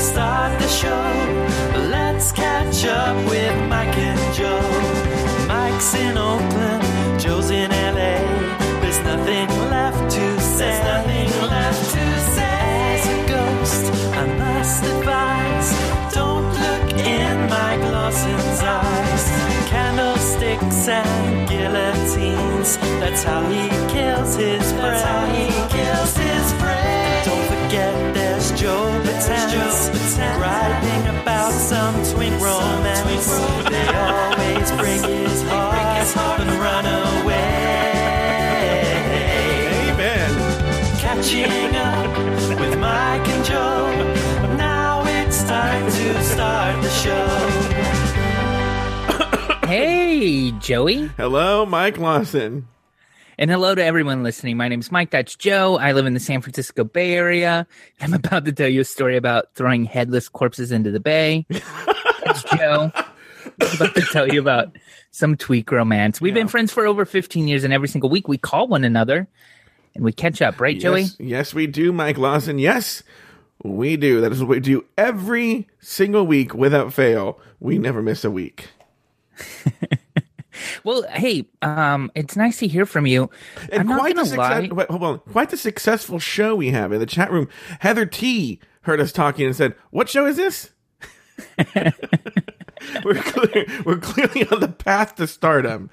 start the show. Let's catch up with Mike and Joe. Mike's in Oakland, Joe's in LA. There's nothing left to say. There's nothing left to say. As a ghost, I must advise. Don't look in Mike Lawson's eyes. Candlesticks and guillotines. That's how he his heart and run away. Amen. Catching up with Mike and Joe. Now it's time to start the show. Hey, Joey. Hello, Mike Lawson. And hello to everyone listening. My name is Mike. That's Joe. I live in the San Francisco Bay Area. I'm about to tell you a story about throwing headless corpses into the bay. That's Joe. About to tell you about some tweak romance. We've been friends for over 15 years, and every single week we call one another and we catch up, right, Joey? Yes, we do, Mike Lawson. Yes, we do. That is what we do every single week without fail. We never miss a week. Well, hey, um, it's nice to hear from you. And I'm not quite gonna the lie. wait, hold on. Quite the successful show we have in the chat room. Heather T heard us talking and said, "What show is this?" we're clear, we're clearly on the path to stardom.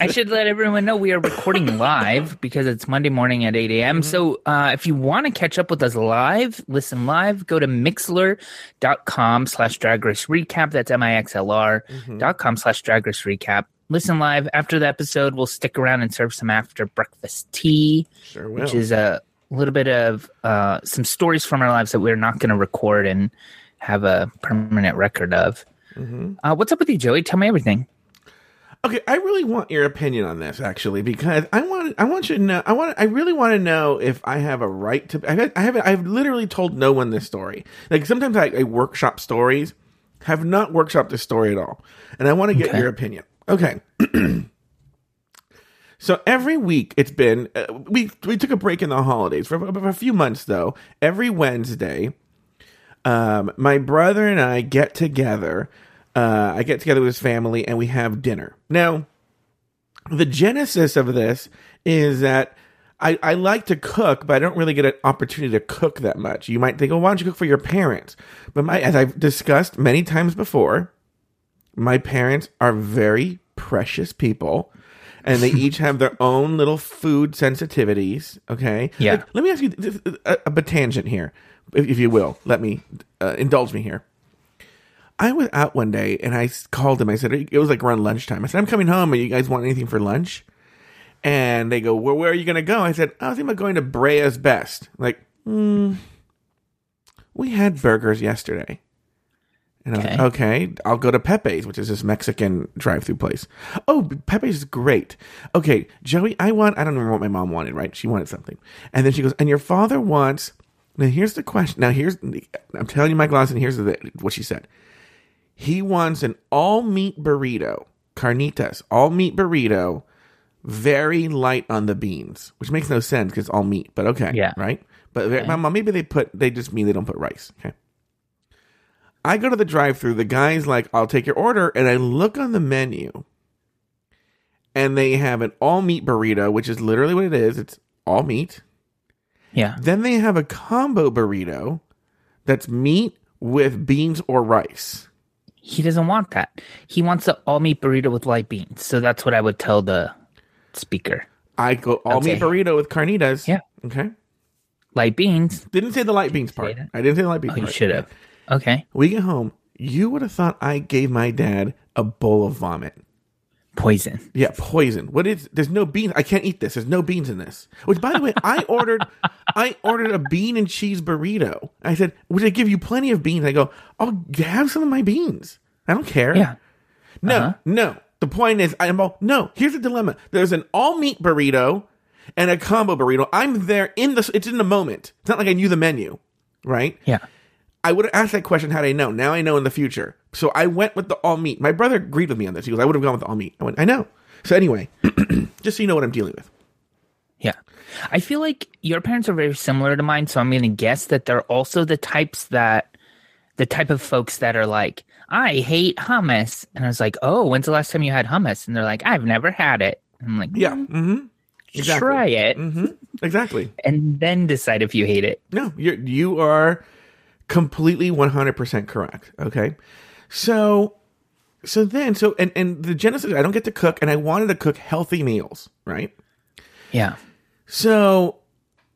I should let everyone know we are recording live because it's Monday morning at 8 a.m. So uh, if you want to catch up with us live, listen live, go to mixlr.com slash drag race recap. That's M-I-X-L-R dot com slash drag race recap. Listen live. After the episode, we'll stick around and serve some after breakfast tea, sure which is a little bit of uh, some stories from our lives that we're not going to record and have a permanent record of. Uh, what's up with you, Joey? Tell me everything. Okay, I really want your opinion on this actually because I want I want you to know I want I really want to know if I have a right to I have, I haven't I've literally told no one this story. Like sometimes I, I workshop stories, have not workshopped this story at all, and I want to get Okay. your opinion. Okay. So every week it's been uh, we we took a break in the holidays for, for a few months though. Every Wednesday, um, my brother and I get together. Uh, I get together with his family and we have dinner. Now, the genesis of this is that I, I like to cook, but I don't really get an opportunity to cook that much. You might think, oh, why don't you cook for your parents? But my, as I've discussed many times before, my parents are very precious people and they each have their own little food sensitivities. Okay. Yeah. Like, let me ask you th- a, a tangent here, if, if you will. Let me uh, indulge me here. I was out one day and I called him. I said, it was like around lunchtime. I said, I'm coming home. Are you guys want anything for lunch? And they go, well, where are you going to go? I said, I was thinking about going to Brea's Best. Like, hmm, we had burgers yesterday. And I was like, okay, I'll go to Pepe's, which is this Mexican drive-through place. Oh, Pepe's is great. Okay, Joey, I want, I don't remember what my mom wanted, right? She wanted something. And then she goes, and your father wants, now here's the question. Now here's, I'm telling you, Mike Lawson, here's the, what she said. He wants an all meat burrito, carnitas, all meat burrito, very light on the beans, which makes no sense because all meat, but okay. Yeah. Right? But mom, maybe they put, they just mean they don't put rice. Okay. I go to the drive through, the guy's like, I'll take your order. And I look on the menu and they have an all meat burrito, which is literally what it is. It's all meat. Yeah. Then they have a combo burrito that's meat with beans or rice. He doesn't want that. He wants the all meat burrito with light beans. So that's what I would tell the speaker. I go all meat burrito with carnitas. Yeah. Okay. Light beans. Didn't say the light beans part. I didn't say the light beans Oh, you should have. Okay. We get home. You would have thought I gave my dad a bowl of vomit. Poison. Yeah, poison. What is? There's no beans. I can't eat this. There's no beans in this. Which, by the way, I ordered. I ordered a bean and cheese burrito. I said, "Would I give you plenty of beans?" I go, "I'll have some of my beans. I don't care." Yeah. No, Uh-huh. no. The point is, I'm all no. Here's the dilemma. There's an all meat burrito and a combo burrito. I'm there in the. It's in the moment. It's not like I knew the menu, right? Yeah. I would have asked that question had I known. Now I know in the future. So I went with the all meat. My brother agreed with me on this. He goes, I would have gone with the all meat. I went, I know. So anyway, just so you know what I'm dealing with. I feel like your parents are very similar to mine, so I'm going to guess that they're also the types that the type of folks that are like, I hate hummus. And I was like, Oh, when's the last time you had hummus? And they're like, I've never had it. I'm like, Yeah. "Mm, Mm-hmm. Exactly. Try it Mm-hmm. Exactly. and then decide if you hate it. No, you you are completely one hundred percent correct. Okay, so so then so and and the genesis. I don't get to cook, and I wanted to cook healthy meals, right? Yeah. So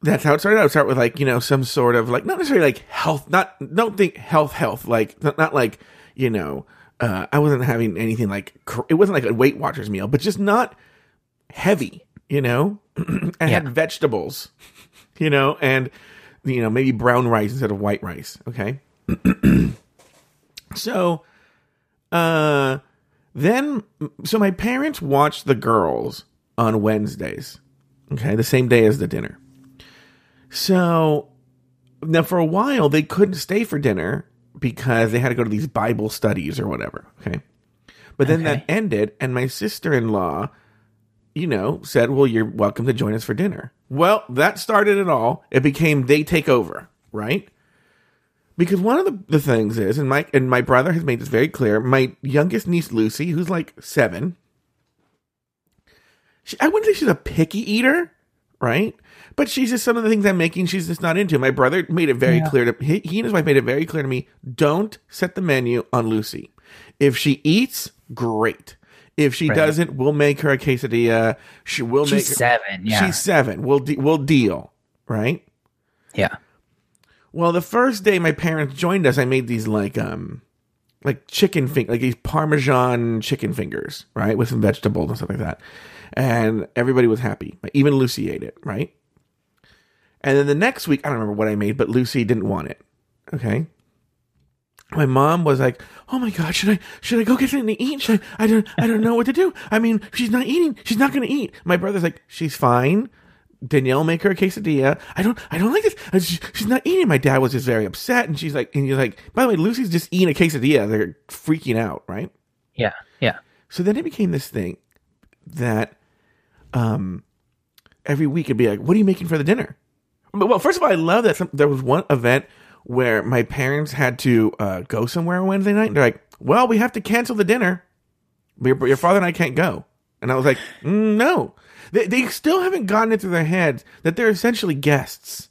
that's how it started out. Start with like you know some sort of like not necessarily like health. Not don't think health health like not, not like you know. Uh, I wasn't having anything like it wasn't like a Weight Watchers meal, but just not heavy. You know, I had vegetables. You know, and you know maybe brown rice instead of white rice. Okay, so uh, then so my parents watched the girls on Wednesdays. Okay, the same day as the dinner. So now for a while they couldn't stay for dinner because they had to go to these Bible studies or whatever. Okay. But then that ended and my sister-in-law, you know, said, "Well, you're welcome to join us for dinner." Well, that started it all. It became they take over, right? Because one of the, the things is, and my and my brother has made this very clear. My youngest niece Lucy, who's like seven, she, I wouldn't say she's a picky eater, right? But she's just some of the things I'm making. She's just not into. My brother made it very Yeah. clear to he, he and his wife made it very clear to me. Don't set the menu on Lucy. If she eats, great. If she Right. doesn't, we'll make her a quesadilla. She will make. She's her- seven. Yeah. She's seven. We'll de- we'll deal, right? yeah. Well, the first day my parents joined us, I made these like um like chicken fing like these parmesan chicken fingers, right, with some vegetables and stuff like that. And everybody was happy. Even Lucy ate it, right? And then the next week, I don't remember what I made, but Lucy didn't want it. Okay. My mom was like, "Oh my god, should I should I go get something to eat? Should I, I don't I don't know what to do. I mean, she's not eating. She's not going to eat." My brother's like, "She's fine." Danielle make her a quesadilla. I don't, I don't like this. Uh, she- She's not eating. My dad was just very upset, and she's like, and you're like, by the way, Lucy's just eating a quesadilla. They're freaking out, right? Yeah. Yeah. So then it became this thing that, um, every week it'd be like, "What are you making for the dinner?" But, well, first of all, I love that some, there was one event where my parents had to uh, go somewhere on Wednesday night. And they're like, "Well, we have to cancel the dinner. Your, your father and I can't go." And I was like, mm, "No." They, they still haven't gotten it through their heads that they're essentially guests.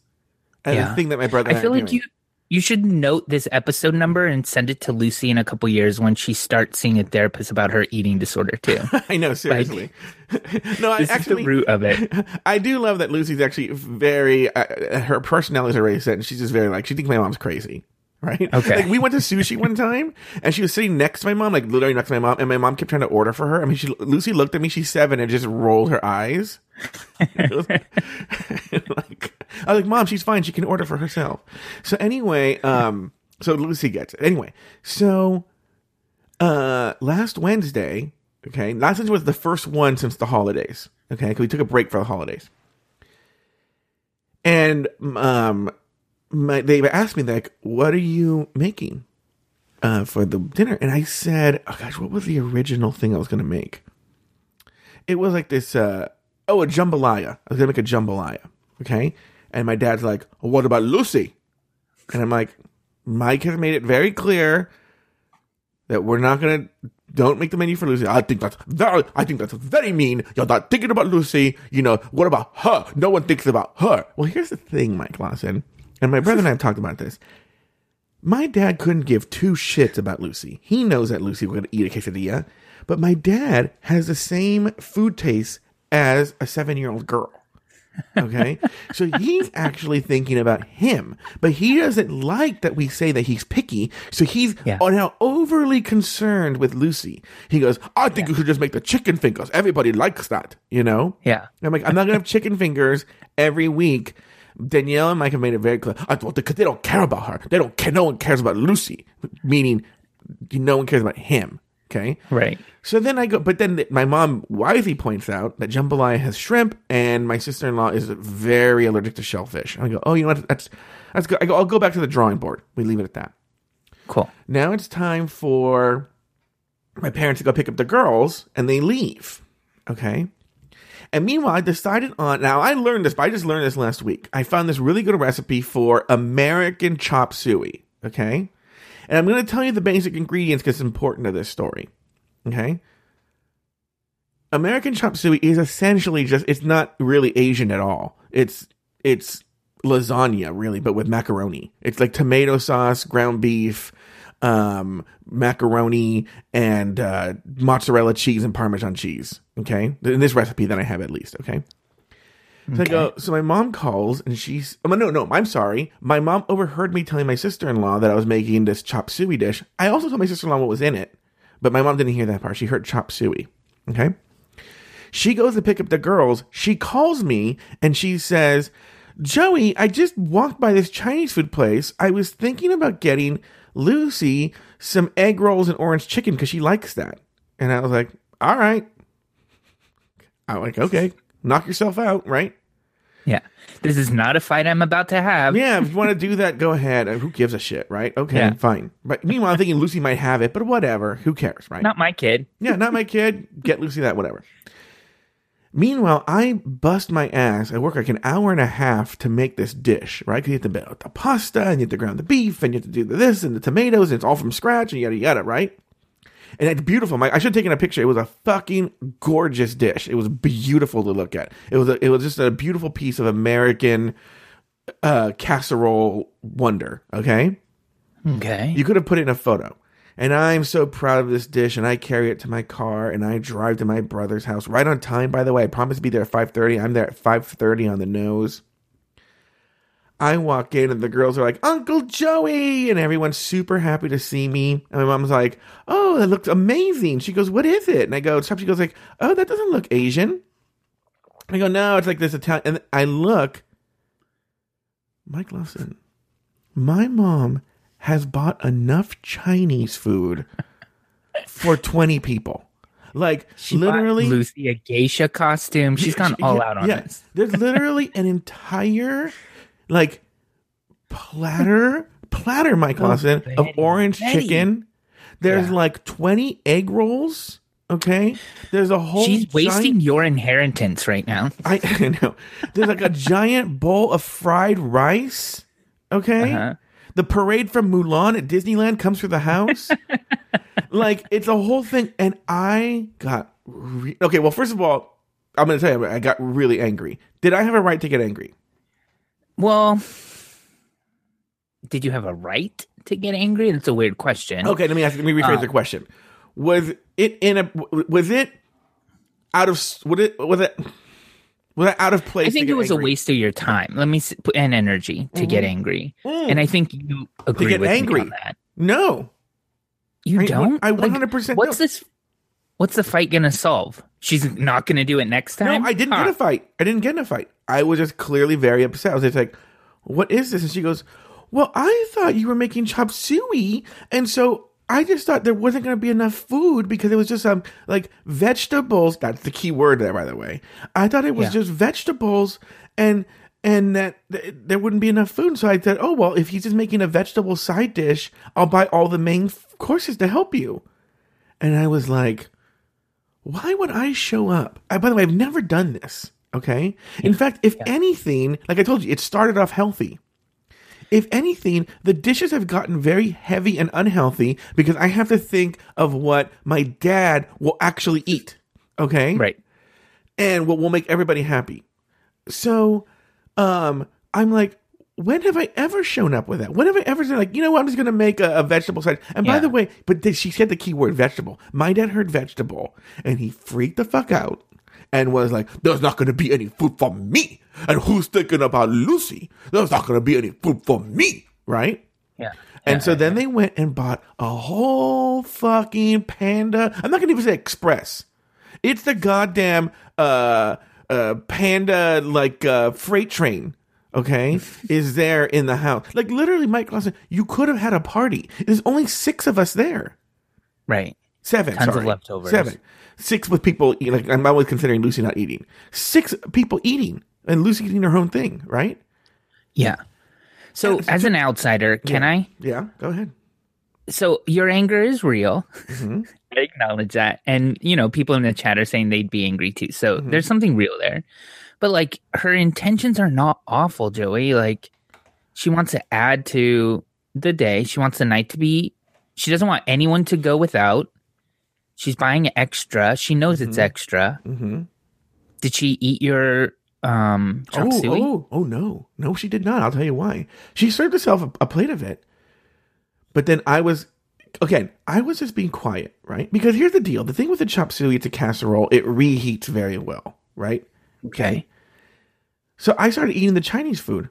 And Yeah. the thing that my brother. I feel are like doing. you you should note this episode number and send it to Lucy in a couple years when she starts seeing a therapist about her eating disorder too. I know, seriously. no, I this actually. is the root of it. I do love that Lucy's actually very. Uh, her personality is already set, and she's just very like she thinks my mom's crazy, right? Okay. Like we went to sushi one time, and she was sitting next to my mom, like literally next to my mom, and my mom kept trying to order for her. I mean, she Lucy looked at me. She's seven and just rolled her eyes. Was- like, I was like, Mom, she's fine. She can order for herself. So anyway, um, so Lucy gets it. Anyway, so uh last Wednesday, okay, last Wednesday was the first one since the holidays. Okay, because we took a break for the holidays. And um my, they asked me like, "What are you making uh, for the dinner?" And I said, "Oh gosh, what was the original thing I was to make?" It was like this. Uh, oh, a jambalaya. I was to make a jambalaya. Okay, and my dad's like, well, "What about Lucy?" And I'm like, "Mike has made it very clear that we're not to." Don't make the menu for Lucy. I think that's very. I think that's very mean. You're not thinking about Lucy. You know what about her? No one thinks about her. Well, here's the thing, Mike Lawson, and my brother and I have talked about this. My dad couldn't give two shits about Lucy. He knows that Lucy would eat a quesadilla, but my dad has the same food taste as a seven-year-old girl. Okay, so he's actually thinking about him, but he doesn't like that we say that he's picky. So he's Yeah. Uh, now overly concerned with Lucy. He goes, "I think you should just make the chicken fingers. Everybody likes that, you know." Yeah. I'm like, I'm not gonna have chicken fingers every week. Danielle and Mike have made it very clear. I thought because they don't care about her. They don't care. No one cares about Lucy. Meaning, no one cares about him. Okay. Right. So then I go, but then my mom wisely points out that jambalaya has shrimp, and my sister in law is very allergic to shellfish. And I go, oh, you know what? That's that's good. I go, I'll go back to the drawing board. We leave it at that. Cool. Now it's time for my parents to go pick up the girls, and they leave. Okay. And meanwhile, I decided on. Now I learned this, but I just learned this last week. I found this really good recipe for American chop suey. Okay. And I'm going to tell you the basic ingredients because it's important to this story. Okay. American chop suey is essentially just, it's not really Asian at all. It's, it's lasagna really, but with macaroni. It's like tomato sauce, ground beef, um, macaroni and, uh, mozzarella cheese and Parmesan cheese. Okay. In this recipe that I have at least. Okay. So I go, so my mom calls and she's, oh, no, no, I'm sorry. My mom overheard me telling my sister in law that I was making this chop suey dish. I also told my sister in law what was in it, but my mom didn't hear that part. She heard chop suey. Okay. She goes to pick up the girls. She calls me and she says, Joey, I just walked by this Chinese food place. I was thinking about getting Lucy some egg rolls and orange chicken because she likes that. And I was like, all right. I'm like, okay, knock yourself out, right? Yeah. This is not a fight I'm about to have. Yeah, if you want to do that, go ahead. Who gives a shit, right? Okay, Yeah. fine. But meanwhile, I'm thinking Lucy might have it, but whatever. Who cares, right? Not my kid. Yeah, not my kid. Get Lucy that, whatever. Meanwhile, I bust my ass. I work like an hour and a half to make this dish, right? Because you have to build the pasta and you have to ground the beef and you have to do the this and the tomatoes and it's all from scratch and yada yada, right? And it's beautiful. My, I should have taken a picture. It was a fucking gorgeous dish. It was beautiful to look at. It was a, it was just a beautiful piece of American uh, casserole wonder. Okay. Okay. You could have put it in a photo. And I'm so proud of this dish, and I carry it to my car, and I drive to my brother's house right on time. By the way, I promised to be there at 5:30. I'm there at 5:30 on the nose. I walk in, and the girls are like, "Uncle Joey," and everyone's super happy to see me. And my mom's like, "Oh, that looks amazing." She goes, "What is it?" And I go, "Stop." She goes like, "Oh, that doesn't look Asian." I go, "No, it's like this Italian." And I look, Mike Lawson. My mom has bought enough Chinese food for 20 people. Like She literally Lucy a geisha costume. She's gone all out on yeah. this. There's literally an entire like platter platter Mike Lawson of orange Betty. chicken. There's Yeah. like 20 egg rolls, okay? There's a whole She's wasting your inheritance right now. I, I know. There's like a giant bowl of fried rice. Okay. Uh-huh. The parade from Mulan at Disneyland comes through the house. like it's a whole thing, and I got re- okay. Well, first of all, I'm going to tell you, I got really angry. Did I have a right to get angry? Well, did you have a right to get angry? That's a weird question. Okay, let me ask. Let me rephrase Uh. the question. Was it in a? Was it out of? Was it? Was it? Was it out of place? I to think it was angry? a waste of your time. Let me put an energy to get angry, and I think you agree get with angry. me on that. No, You I- don't. I 100% What's don't. this? What's the fight gonna solve? She's not gonna do it next time. No, I didn't Huh. get a fight. I didn't get in a fight. I was just clearly very upset. I was just like, "What is this?" And she goes, "Well, I thought you were making chop suey, and so I just thought there wasn't going to be enough food because it was just um like vegetables. That's the key word there, by the way. I thought it was Yeah. just vegetables, and and that th- there wouldn't be enough food. So I said, oh well, if he's just making a vegetable side dish, I'll buy all the main f- courses to help you." And I was like, why would I show up? I, by the way, I've never done this. Okay. In fact, if anything, like I told you, it started off healthy. If anything, the dishes have gotten very heavy and unhealthy because I have to think of what my dad will actually eat. Okay. Right. And what will make everybody happy. So, um, I'm like, when have I ever shown up with that? When have I ever said like, you know what, I'm just gonna make a, a vegetable side? And by the way, but she said the key word vegetable. My dad heard vegetable and he freaked the fuck out and was like, "There's not gonna be any food for me." And who's thinking about Lucy? There's not gonna be any food for me, right? Yeah. And so then they went and bought a whole fucking panda. I'm not gonna even say express. It's the goddamn uh uh panda like uh freight train. Okay, is there in the house? Like literally, Mike Lawson, you could have had a party. There's only six of us there. Right. Seven. Tons of leftovers. Seven. Six with people. Like I'm always considering Lucy not eating. Six people eating, and Lucy eating her own thing. Right? Yeah. So, Yeah, so as an outsider, can I? Yeah. Go ahead. So, your anger is real. Mm-hmm. I acknowledge that. And, you know, people in the chat are saying they'd be angry too. So, Mm-hmm. there's something real there. But, like, her intentions are not awful, Joey. Like, she wants to add to the day. She wants the night to be. She doesn't want anyone to go without. She's buying extra. She knows it's extra. Mm-hmm. Did she eat your um chop Oh, suey? oh, oh, no. No, she did not. I'll tell you why. She served herself a, a plate of it. But then I was, again, I was just being quiet, right? Because here's the deal. The thing with the chop suey, it's a casserole. It reheats very well, right? Okay. So I started eating the Chinese food.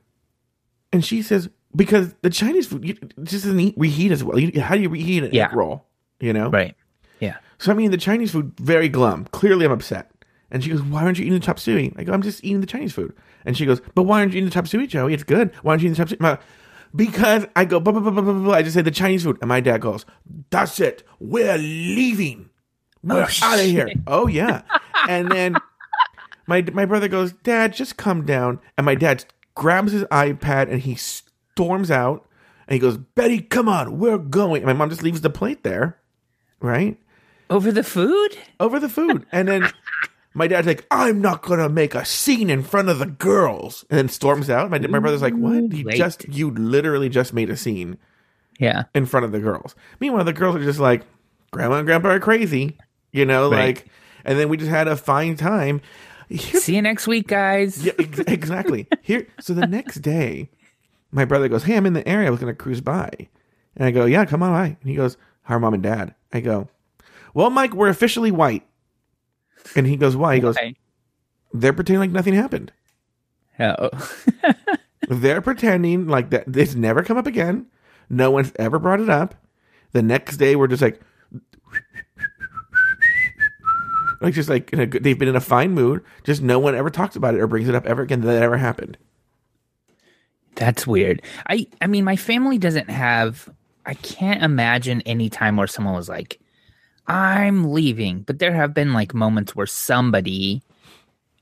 And she says, because the Chinese food you, just doesn't eat, reheat as well. You, how do you reheat an Yeah. egg roll? You know? Right. Yeah. So I'm eating the Chinese food very glum. Clearly, I'm upset. And she goes, "Why aren't you eating the chop suey?" I go, "I'm just eating the Chinese food." And she goes, "But why aren't you eating the chop suey, Joey? It's good. Why aren't you eating the chop suey?" Because I go, blah, blah, blah, blah, blah, blah. I just say the Chinese food, and my dad goes, "That's it. We're leaving. We're Oh, out of here." Oh yeah. and then my my brother goes, "Dad, just come down." And my dad grabs his iPad and he storms out. And he goes, "Betty, come on, we're going." And my mom just leaves the plate there, right? Over the food? over the food. And then my dad's like, I'm not going to make a scene in front of the girls. And then storms out. My, my brother's like, What? You just, you literally just made a scene Yeah. in front of the girls. Meanwhile, the girls are just like, Grandma and Grandpa are crazy, you know, Right. like, and then we just had a fine time. Here, See you next week, guys. yeah, ex- exactly. Here, so the next day, my brother goes, "Hey, I'm in the area. I was going to cruise by," and I go, "Yeah, come on by." And he goes, "How are mom and dad?" I go, "Well, Mike, we're officially white." And he goes, "Why?" He goes, Why? "They're pretending like nothing happened. Oh. They're pretending like that. It's never come up again. No one's ever brought it up. The next day, we're just like." Like just like in a they've been in a fine mood. Just no one ever talks about it or brings it up ever again that that ever happened. That's weird. I I mean, my family doesn't have. I can't imagine any time where someone was like, "I'm leaving," but there have been like moments where somebody,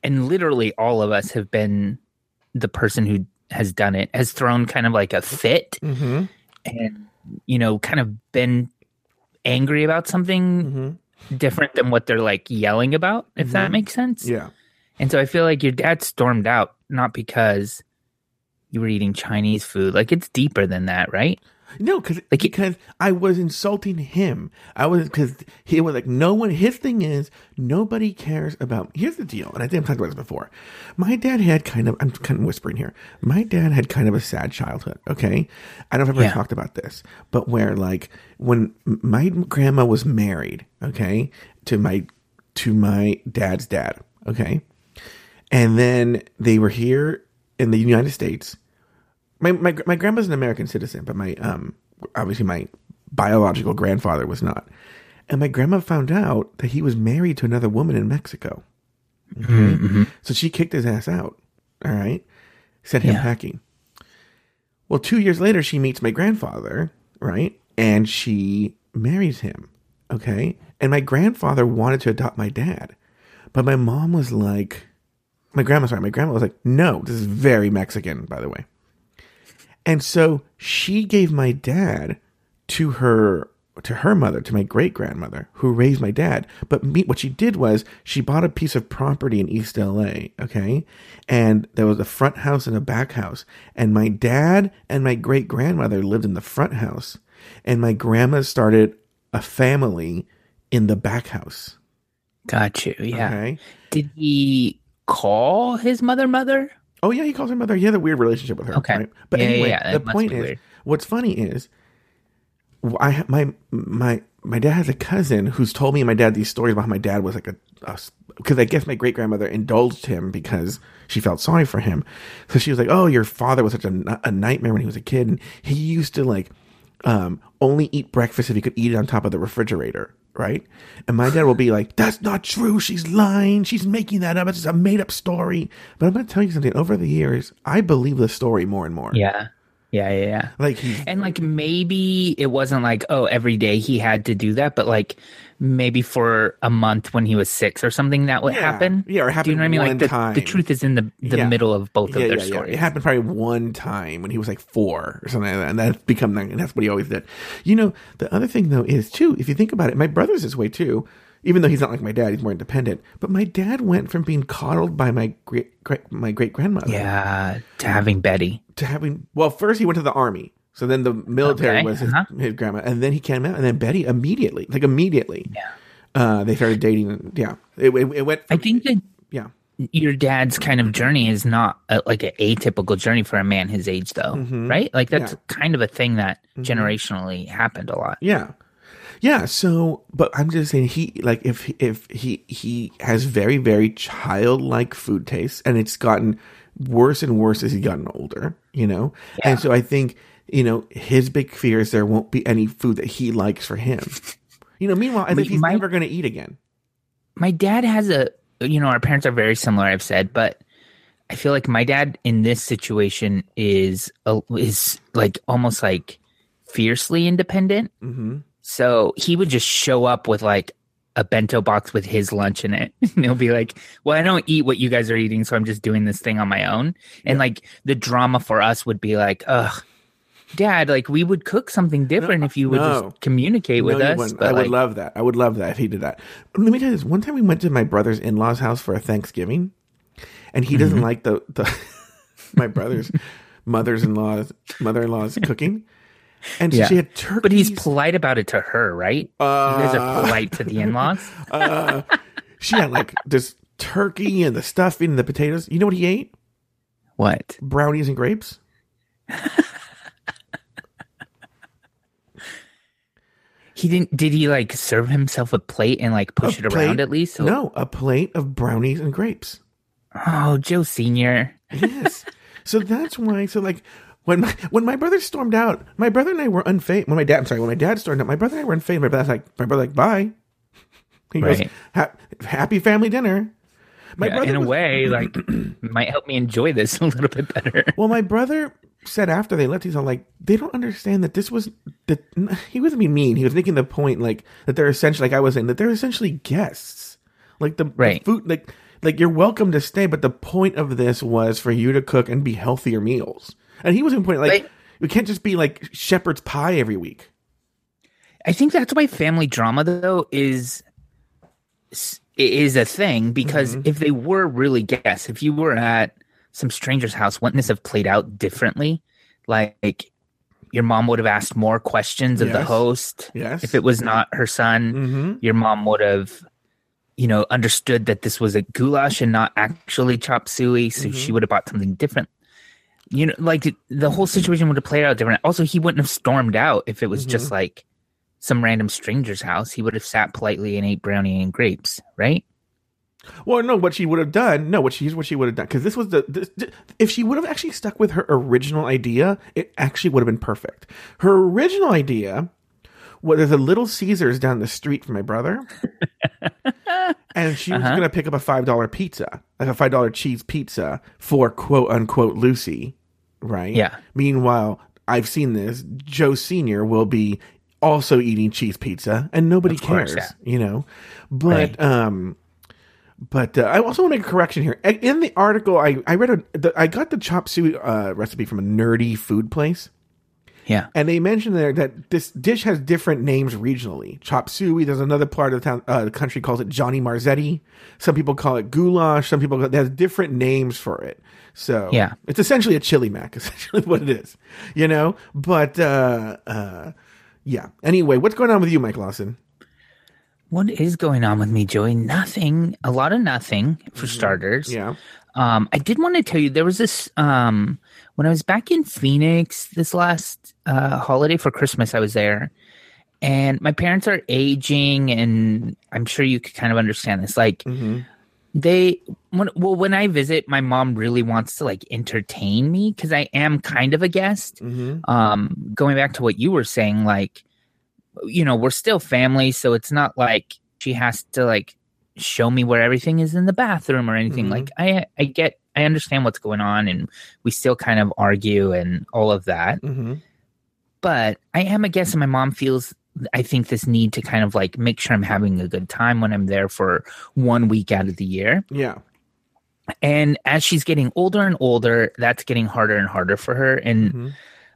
and literally all of us have been the person who has done it, has thrown kind of like a fit, Mm-hmm. and you know, kind of been angry about something Mm-hmm. different than what they're like yelling about. If that Mhm. makes sense. Yeah. And so I feel like your dad stormed out not because you were eating Chinese food. Like it's deeper than that, right? No, because Like, because I was insulting him. I was because he was like no one. His thing is nobody cares about. Here's the deal, and I think I've talked about this before. My dad had kind of. I'm kind of whispering here. My dad had kind of a sad childhood. Okay, I don't know if I've ever Yeah. talked about this, but where like when my grandma was married, okay, to my to my dad's dad, okay, and then they were here in the United States my, my my grandpa's an American citizen, but my um obviously my biological grandfather was not. And my grandma found out that he was married to another woman in Mexico. Okay? So she kicked his ass out. All right. Sent him Yeah. packing. Well, two years later, she meets my grandfather, right? And she marries him. Okay. And my grandfather wanted to adopt my dad. But my mom was like, my grandma, sorry, my grandma was like, no, this is very Mexican, by the way. And so she gave my dad to her to her mother, to my great grandmother, who raised my dad. But me, what she did was she bought a piece of property in East LA, okay? And there was a front house and a back house. And my dad and my great grandmother lived in the front house. And my grandma started a family in the back house. Got you. Yeah. Okay. Did he call his mother mother? Oh yeah, he calls her mother. He had a weird relationship with her. Okay. right? But Yeah, yeah, anyway, yeah, the point is, weird. what's funny is, I my my my dad has a cousin who's told me and my dad these stories about how my dad was like a because I guess my great grandmother indulged him because she felt sorry for him. So she was like, "Oh, your father was such a, a nightmare when he was a kid, and he used to like um, only eat breakfast if he could eat it on top of the refrigerator." Right, and my dad will be like, "That's not true. She's lying. She's making that up. It's a made up story." But I'm going to tell you something. Over the years, I believe the story more and more. Yeah. Yeah, yeah, yeah. like And like maybe it wasn't like, oh, every day he had to do that, but like maybe for a month when he was six or something that would Yeah. happen. Yeah, or it Do you know what I mean? Like the, the truth is in the the Yeah. middle of both of their yeah, yeah. stories. It happened probably one time when he was like four or something like that, and that's become and that's what he always did. You know, the other thing though is too, if you think about it, my brother's this way too. Even though he's not like my dad, he's more independent. But my dad went from being coddled by my great, great my great grandmother Yeah, to having Betty. to having well, first he went to the army. So then the military Okay, was his, uh-huh. his grandma, and then he came out, and then Betty immediately, like immediately, Yeah. uh, they started dating. Yeah, it, it, it went. I think that yeah, your dad's kind of journey is not a, like an atypical journey for a man his age, though, Mhm. right? Like that's Yeah. kind of a thing that Mhm. generationally happened a lot. yeah, yeah. So, but I'm just saying, he like if if he he has very very childlike food tastes, and it's gotten worse and worse as he's gotten older. You know, Yeah. and so I think you know his big fear is there won't be any food that he likes for him. You know, meanwhile, I think he's My- never going to eat again. my dad has a you know our parents are very similar i've said but i feel like my dad in this situation is a, is like almost like fiercely independent. Hmm so he would just show up with like a bento box with his lunch in it. And he'll be like well i don't eat what you guys are eating so i'm just doing this thing on my own. And like the drama for us would be like ugh dad like we would cook something different if you would no. just communicate with No, us I would love that. I would love that if he did that. Let me tell you this. One time we went to my brother's in laws house for a Thanksgiving, and he Mm-hmm. doesn't like the, the my brother's mother's in law's mother in law's cooking. And Yeah. she had turkey. but he's polite about it to her right you guys are Uh, polite to the in-laws uh, she had like this turkey and the stuffing and the potatoes. You know what he ate? What? Brownies and grapes. He didn't. Did he like serve himself a plate and like push A it plate? around at least? So- No, a plate of brownies and grapes. Oh, Joe Senior. Yes. so that's why. So like when my, when my brother stormed out, my brother and I were unfazed. When my dad, I'm sorry, when my dad stormed out, my brother and I were unfazed. My brother's like, my brother like, bye. He goes, "Ha- happy family dinner. My Yeah, brother in a was- way, like might help me enjoy this a little bit better. Well, my brother said after they left, he's all like, they don't understand that this was that he wasn't being mean. He was making the point like that they're essentially, like I was saying, that they're essentially guests. Like the, the food, like like you're welcome to stay, but the point of this was for you to cook and be healthier meals. And he was in point like Right. we can't just be like shepherd's pie every week. I think that's why family drama though is is a thing because Mm-hmm. if they were really guests, if you were at some stranger's house, wouldn't this have played out differently? Like your mom would have asked more questions of the host. Yes. If it was not her son, Mm-hmm. your mom would have you know understood that this was a goulash and not actually chop suey so Mm-hmm. she would have bought something different you know like the whole situation would have played out different also he wouldn't have stormed out if it was Mm-hmm. just like some random stranger's house he would have sat politely and ate brownie and grapes right Well, no, what she would have done, no, what she what she would have done, because this was the this, if she would have actually stuck with her original idea, it actually would have been perfect. Her original idea was there's a Little Caesars down the street from my brother, and she was Uh-huh. going to pick up a five dollar pizza, like a five dollar cheese pizza for quote unquote Lucy, right? Yeah. Meanwhile, I've seen this. Joe Senior will be also eating cheese pizza, and nobody course, cares, yeah. you know. But Right. um. But uh, I also want to make a correction here. In the article, I, I read a the, I got the chop suey uh, recipe from a nerdy food place, yeah and they mentioned there that this dish has different names regionally. Chop suey. There's another part of the town, uh, the country calls it Johnny Marzetti. Some people call it goulash. Some people it has different names for it. So Yeah. it's essentially a chili mac. Essentially, what it is, you know. But uh, uh, yeah. Anyway, what's going on with you, Mike Lawson? What is going on with me joey nothing a lot of nothing for starters Mm-hmm. Yeah. Um, I did want to tell you there was this um when I was back in Phoenix this last uh holiday for Christmas, I was there, and my parents are aging, and I'm sure you could kind of understand this. Like hmm they, when, well, when I visit, my mom really wants to like entertain me because I am kind of a guest. hmm Um, going back to what you were saying, like you know, we're still family, so it's not like she has to like show me where everything is in the bathroom or anything. Mhm. Like I I get I understand what's going on and we still kind of argue and all of that. hmm But I am a guest and my mom feels I think this need to kind of like make sure I'm having a good time when I'm there for one week out of the year. Yeah. And as she's getting older and older, that's getting harder and harder for her. And hmm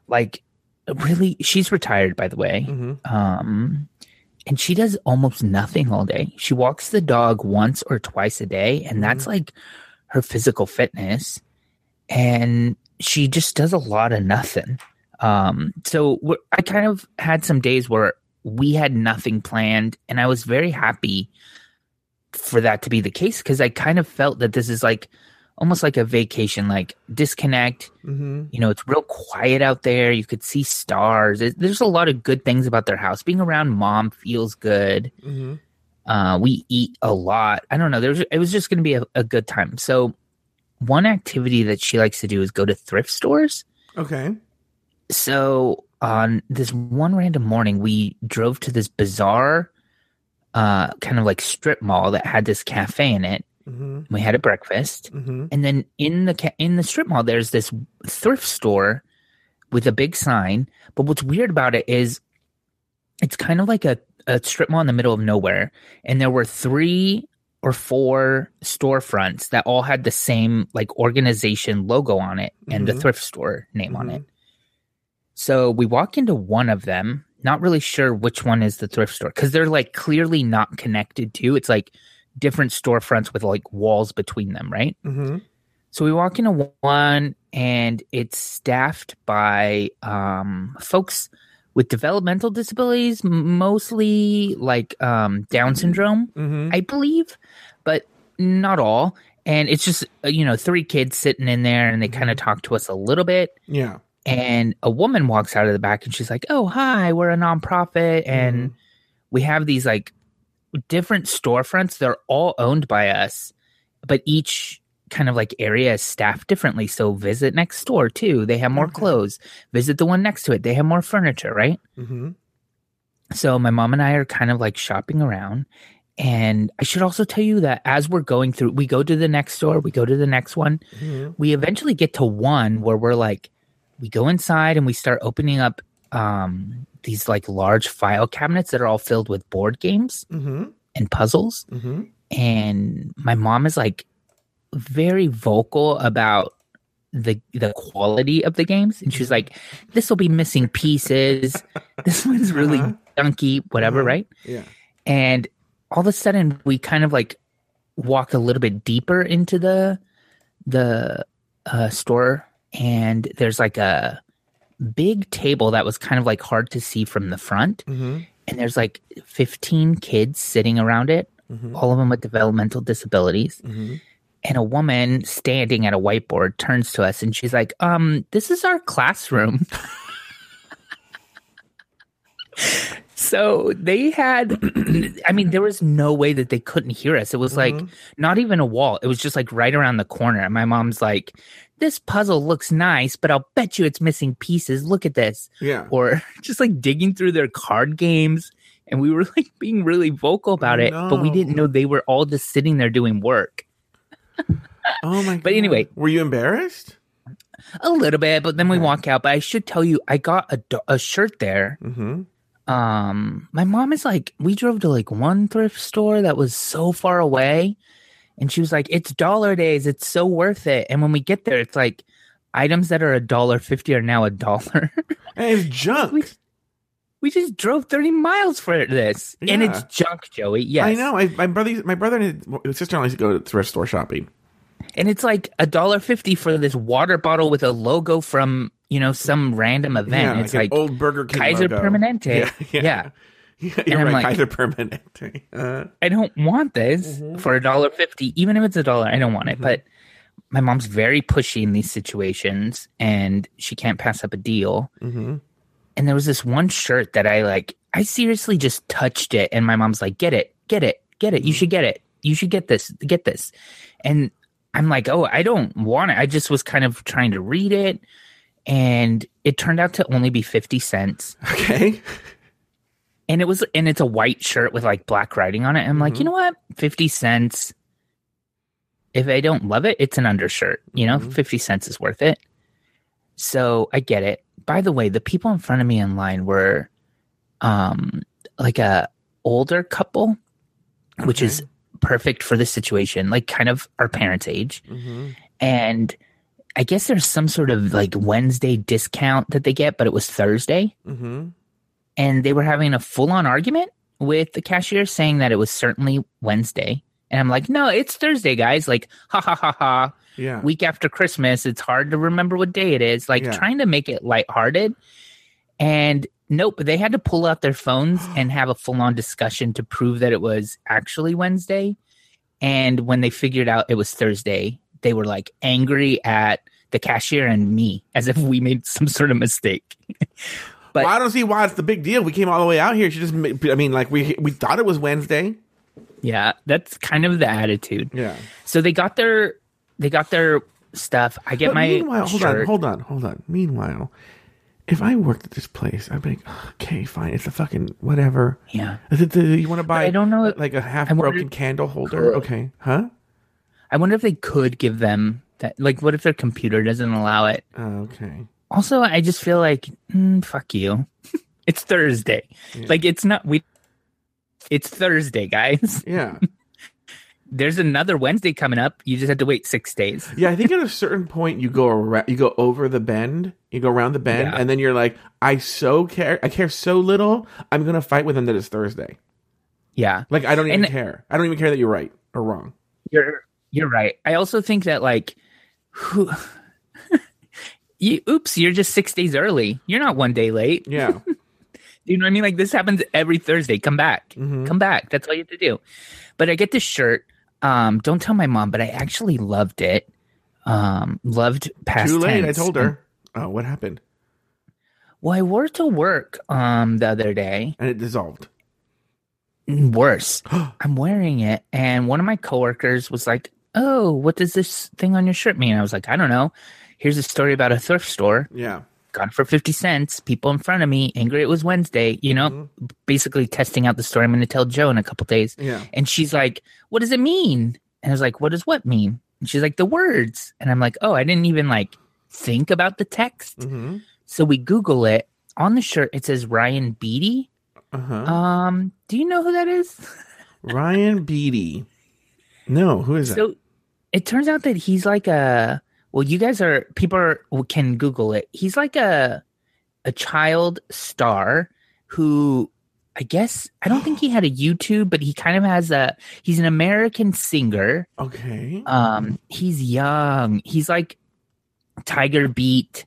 like really she's retired by the way. hmm um and she does almost nothing all day. She walks the dog once or twice a day and that's like her physical fitness. And she just does a lot of nothing. Um, so we're, I kind of had some days where we had nothing planned, and I was very happy for that to be the case because I kind of felt that this is like almost like a vacation, like disconnect. Mm-hmm. You know, it's real quiet out there. You could see stars. It, there's a lot of good things about their house. Being around mom feels good. Mm-hmm. Uh, we eat a lot. I don't know. There's it was just going to be a, a good time. So one activity that she likes to do is go to thrift stores. Okay. So on this one random morning, we drove to this bizarre, uh, kind of like strip mall that had this cafe in it. Mm-hmm. We had a breakfast, Mm-hmm. and then in the ca- in the strip mall, there's this thrift store with a big sign. But what's weird about it is, it's kind of like a, a strip mall in the middle of nowhere, and there were three or four storefronts that all had the same like organization logo on it and the Mhm. thrift store name on it. So we walk into one of them, not really sure which one is the thrift store because they're like clearly not connected to. It's like different storefronts with like walls between them, right? Mm-hmm. So we walk into one and it's staffed by um, folks with developmental disabilities, mostly like um, Down syndrome, Mm-hmm. I believe, but not all. And it's just, uh, you know, three kids sitting in there and they kind of talk to us a little bit Yeah. and a woman walks out of the back and she's like, "Oh, hi, we're a nonprofit and we have these like different storefronts. They're all owned by us, but each kind of like area is staffed differently. So visit next door too. They have more Okay. clothes. Visit the one next to it. They have more furniture, right? Mm-hmm. So my mom and I are kind of like shopping around. And I should also tell you that as we're going through, we go to the next store, we go to the next one, Mm-hmm. we eventually get to one where we're like we go inside and we start opening up um these like large file cabinets that are all filled with board games Mm-hmm. and puzzles Mm-hmm. and my mom is like very vocal about the the quality of the games and she's like this will be missing pieces this one's really Uh-huh. junky whatever Uh-huh. right Yeah. and all of a sudden we kind of like walk a little bit deeper into the the uh, store and there's like a big table that was kind of like hard to see from the front Mm-hmm. and there's like 15 kids sitting around it Mm-hmm. all of them with developmental disabilities Mm-hmm. and a woman standing at a whiteboard turns to us and she's like um this is our classroom so they had i mean there was no way that they couldn't hear us it was like Mhm. not even a wall it was just like right around the corner and my mom's like this puzzle looks nice but i'll bet you it's missing pieces look at this Yeah. or just like digging through their card games and we were like being really vocal about it but we didn't know they were all just sitting there doing work Oh my. But anyway. were you embarrassed? a little bit but then we walk out but i should tell you i got a, a shirt there Mm-hmm. um my mom is like we drove to like one thrift store that was so far away and she was like it's dollar days it's so worth it and when we get there it's like items that are a dollar fifty are now a dollar And it's junk. we, we just drove 30 miles for this and it's junk joey yes I know. I, my brother, my brother and his sister-in-law used to go to thrift store shopping. and it's like a dollar fifty for this water bottle with a logo from you know some random event yeah, it's an like old Burger King Kaiser logo. Permanente. Yeah, yeah. Yeah. Yeah, you're I'm right. like- Kaiser Permanente. Uh, I don't want this Mhm. for a dollar fifty, even if it's a dollar. I don't want it. Mhm. But my mom's very pushy in these situations, and she can't pass up a deal. mhm. And there was this one shirt that I like. I seriously just touched it, and my mom's like, "Get it, get it, get it. You Mhm. should get it. You should get this, get this." And I'm like, "Oh, I don't want it." I just was kind of trying to read it, and it turned out to only be fifty cents. Okay. and it was and it's a white shirt with like black writing on it. I'm like, Mhm. you know what? 50 cents. If I don't love it, it's an undershirt. You know, Mhm. 50 cents is worth it. So I get it. By the way, the people in front of me in line were um like a older couple, which is perfect for this situation, like kind of our parents' age. hmm And I guess there's some sort of like Wednesday discount that they get, but it was Thursday hmm and they were having a full on argument with the cashier saying that it was certainly Wednesday. And I'm like, no, it's Thursday, guys. Like, ha ha ha ha. Yeah. week after Christmas. It's hard to remember what day it is. Like Yeah. trying to make it lighthearted. And nope, they had to pull out their phones and have a full on discussion to prove that it was actually Wednesday. And when they figured out it was Thursday, they were like angry at the cashier and me as if we made some sort of mistake. but- well, I don't see why it's the big deal. We came all the way out here. She just, I mean, like we we thought it was Wednesday. yeah, that's kind of the attitude. Yeah. So they got their they got their stuff. I get But my meanwhile, hold on, hold on, hold on. Meanwhile, if I worked at this place, I'd be like, okay, fine. It's a fucking whatever. Yeah. Is it the, you want to buy? I don't know- like a half I wonder- broken candle holder. Okay, huh? I wonder if they could give them that. Like, what if their computer doesn't allow it? Oh, okay. Also, I just feel like, mm, fuck you. it's Thursday. Like, it's not, we, it's Thursday, guys. Yeah. There's another Wednesday coming up. You just have to wait six days. Yeah, I think at a certain point you go around, you go over the bend, you go around the bend, Yeah. and then you're like, I so care, I care so little. I'm gonna fight with them that it's Thursday. Yeah. Like I don't even And- care. I don't even care that you're right or wrong. You're, you're right. I also think that, like, who, you, oops, you're just six days early. You're not one day late. Yeah, You know what I mean? Like this happens every Thursday. Come back. Mhm. Come back. That's all you have to do. But I get this shirt. Um, don't tell my mom, but I actually loved it. Um, loved past too late. I told her. Oh, what happened? Well, I wore it to work um the other day. And it dissolved. Worse. I'm wearing it, and one of my coworkers was like, Oh, what does this thing on your shirt mean? I was like, I don't know. Here's a story about a thrift store. Yeah. got it for 50 cents. People in front of me, angry it was Wednesday, you know, Mm-hmm. basically testing out the story I'm going to tell Joe in a couple days. Yeah. And she's like, What does it mean? And I was like, What does what mean? And she's like, The words. And I'm like, Oh, I didn't even like think about the text. Mm-hmm. So we Google it. On the shirt, it says Ryan Beatty. Uh huh. Um, do you know who that is? Ryan Beatty. No, who is that? So it turns out that he's like a well, you guys are people are, can Google it. He's like a a child star who I guess I don't think he had a YouTube, but he kind of has a he's an American singer. Okay. Um he's young. He's like Tiger Beat.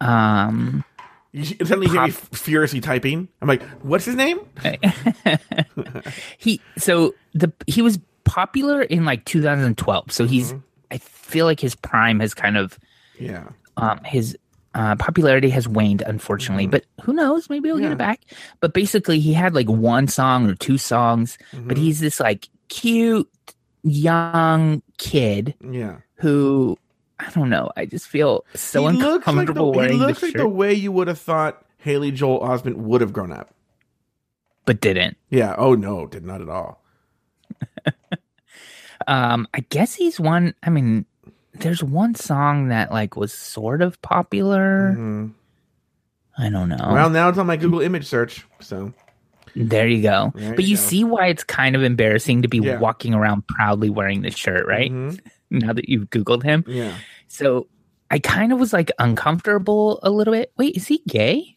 Um You suddenly hear me furiously typing. I'm like, what's his name? he so the he was popular in like 2012. So he's Mm-hmm. I feel like his prime has kind of Yeah. um, his uh, popularity has waned, unfortunately. But who knows? Maybe he'll get Mm-hmm. It back. But basically, he had like one song or two songs, but Mhm. he's this like cute young kid Yeah. who I don't know. I just feel so he looks like the, uncomfortable he wearing looks like shirt, the way you would have thought Haley Joel Osment would have grown up. but didn't. Yeah. Oh no, did not at all. Um, I guess he's one. I mean, there's one song that like was sort of popular. Mhm. I don't know. Well, now it's on my Google image search. So There you go. There but you you go. see why it's kind of embarrassing to be Yeah. walking around proudly wearing this shirt, right? Mhm. Now that you've Googled him. Yeah. So I kind of was like uncomfortable a little bit. Wait, is he gay?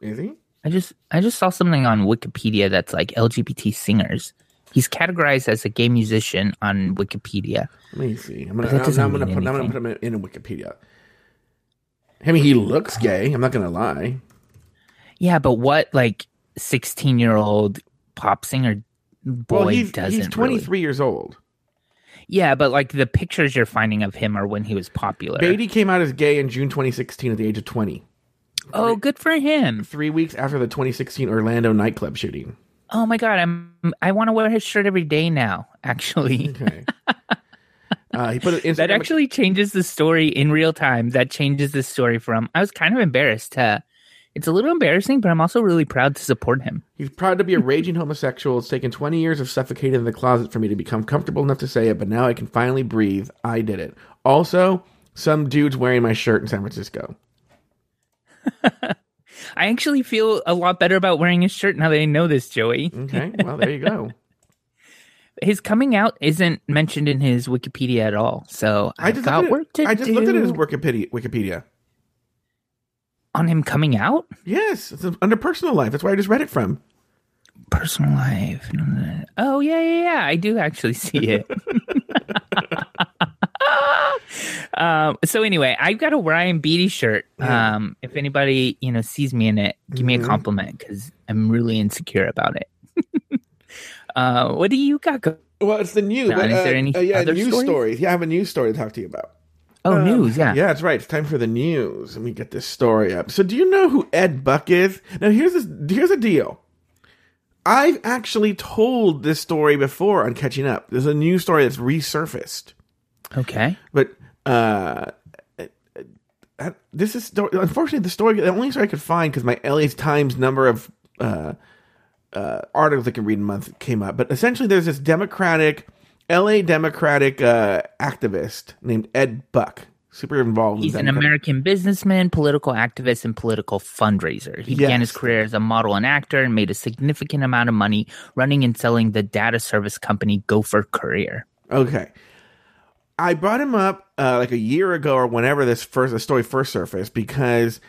Is he? I just I just saw something on Wikipedia that's like LGBT singers. He's categorized as a gay musician on Wikipedia. Let me see. I'm gonna. I'm, I'm gonna put. I'm gonna put him in, Wikipedia. I mean, he looks gay. I'm not gonna lie. Yeah, but what like 16 year old pop singer boy well, he's, doesn't he's 23 really- years old. Yeah, but like the pictures you're finding of him are when he was popular. Beatty came out as gay in June 2016 at the age of 20. oh, good for him. Three weeks after the 2016 Orlando nightclub shooting. Oh my god, I'm I want to wear his shirt every day now. Actually, Okay. uh, he put it. that actually changes the story in real time. That changes the story from I was kind of embarrassed to. It's a little embarrassing, but I'm also really proud to support him. He's proud to be a raging homosexual. It's taken 20 years of suffocating in the closet for me to become comfortable enough to say it, but now I can finally breathe. I did it. Also, some dude's wearing my shirt in San Francisco. I actually feel a lot better about wearing his shirt now that I know this, Joey. Okay, well, there you go. His coming out isn't mentioned in his Wikipedia at all, so I just, got looked work at, to I just do looked at his Wikipedia. Wikipedia. on him coming out. Yes, it's uh, under personal life. That's where I just read it from. Personal life. Oh yeah, yeah, yeah. I do actually see it. Um, so anyway, I've got a Ryan Beatty shirt. Um, if anybody you know sees me in it, give me a Mhm. compliment because I'm really insecure about it. uh, what do you got? Go- Well, it's the new. But, is uh, there any uh, yeah, other news stories? stories? Yeah, I have a news story to talk to you about. oh, Um, news. Yeah. Yeah, that's right. It's time for the news. Let me get this story up. So, do you know who Ed Buck is? Now, here's this, here's a deal. I've actually told this story before on Catching Up. There's a new story that's resurfaced, Okay. but uh, this is unfortunately the story. The only story I could find because my LA Times number of uh, uh, articles I could read a month came up. But essentially, there's this Democratic, LA Democratic uh, activist named Ed Buck, super involved. He's in an American businessman, political activist, and political fundraiser. He began his career as a model and actor and made a significant amount of money running and selling the data service company Gopher Courier. Okay. I brought him up uh, like a year ago or whenever this first the story first surfaced because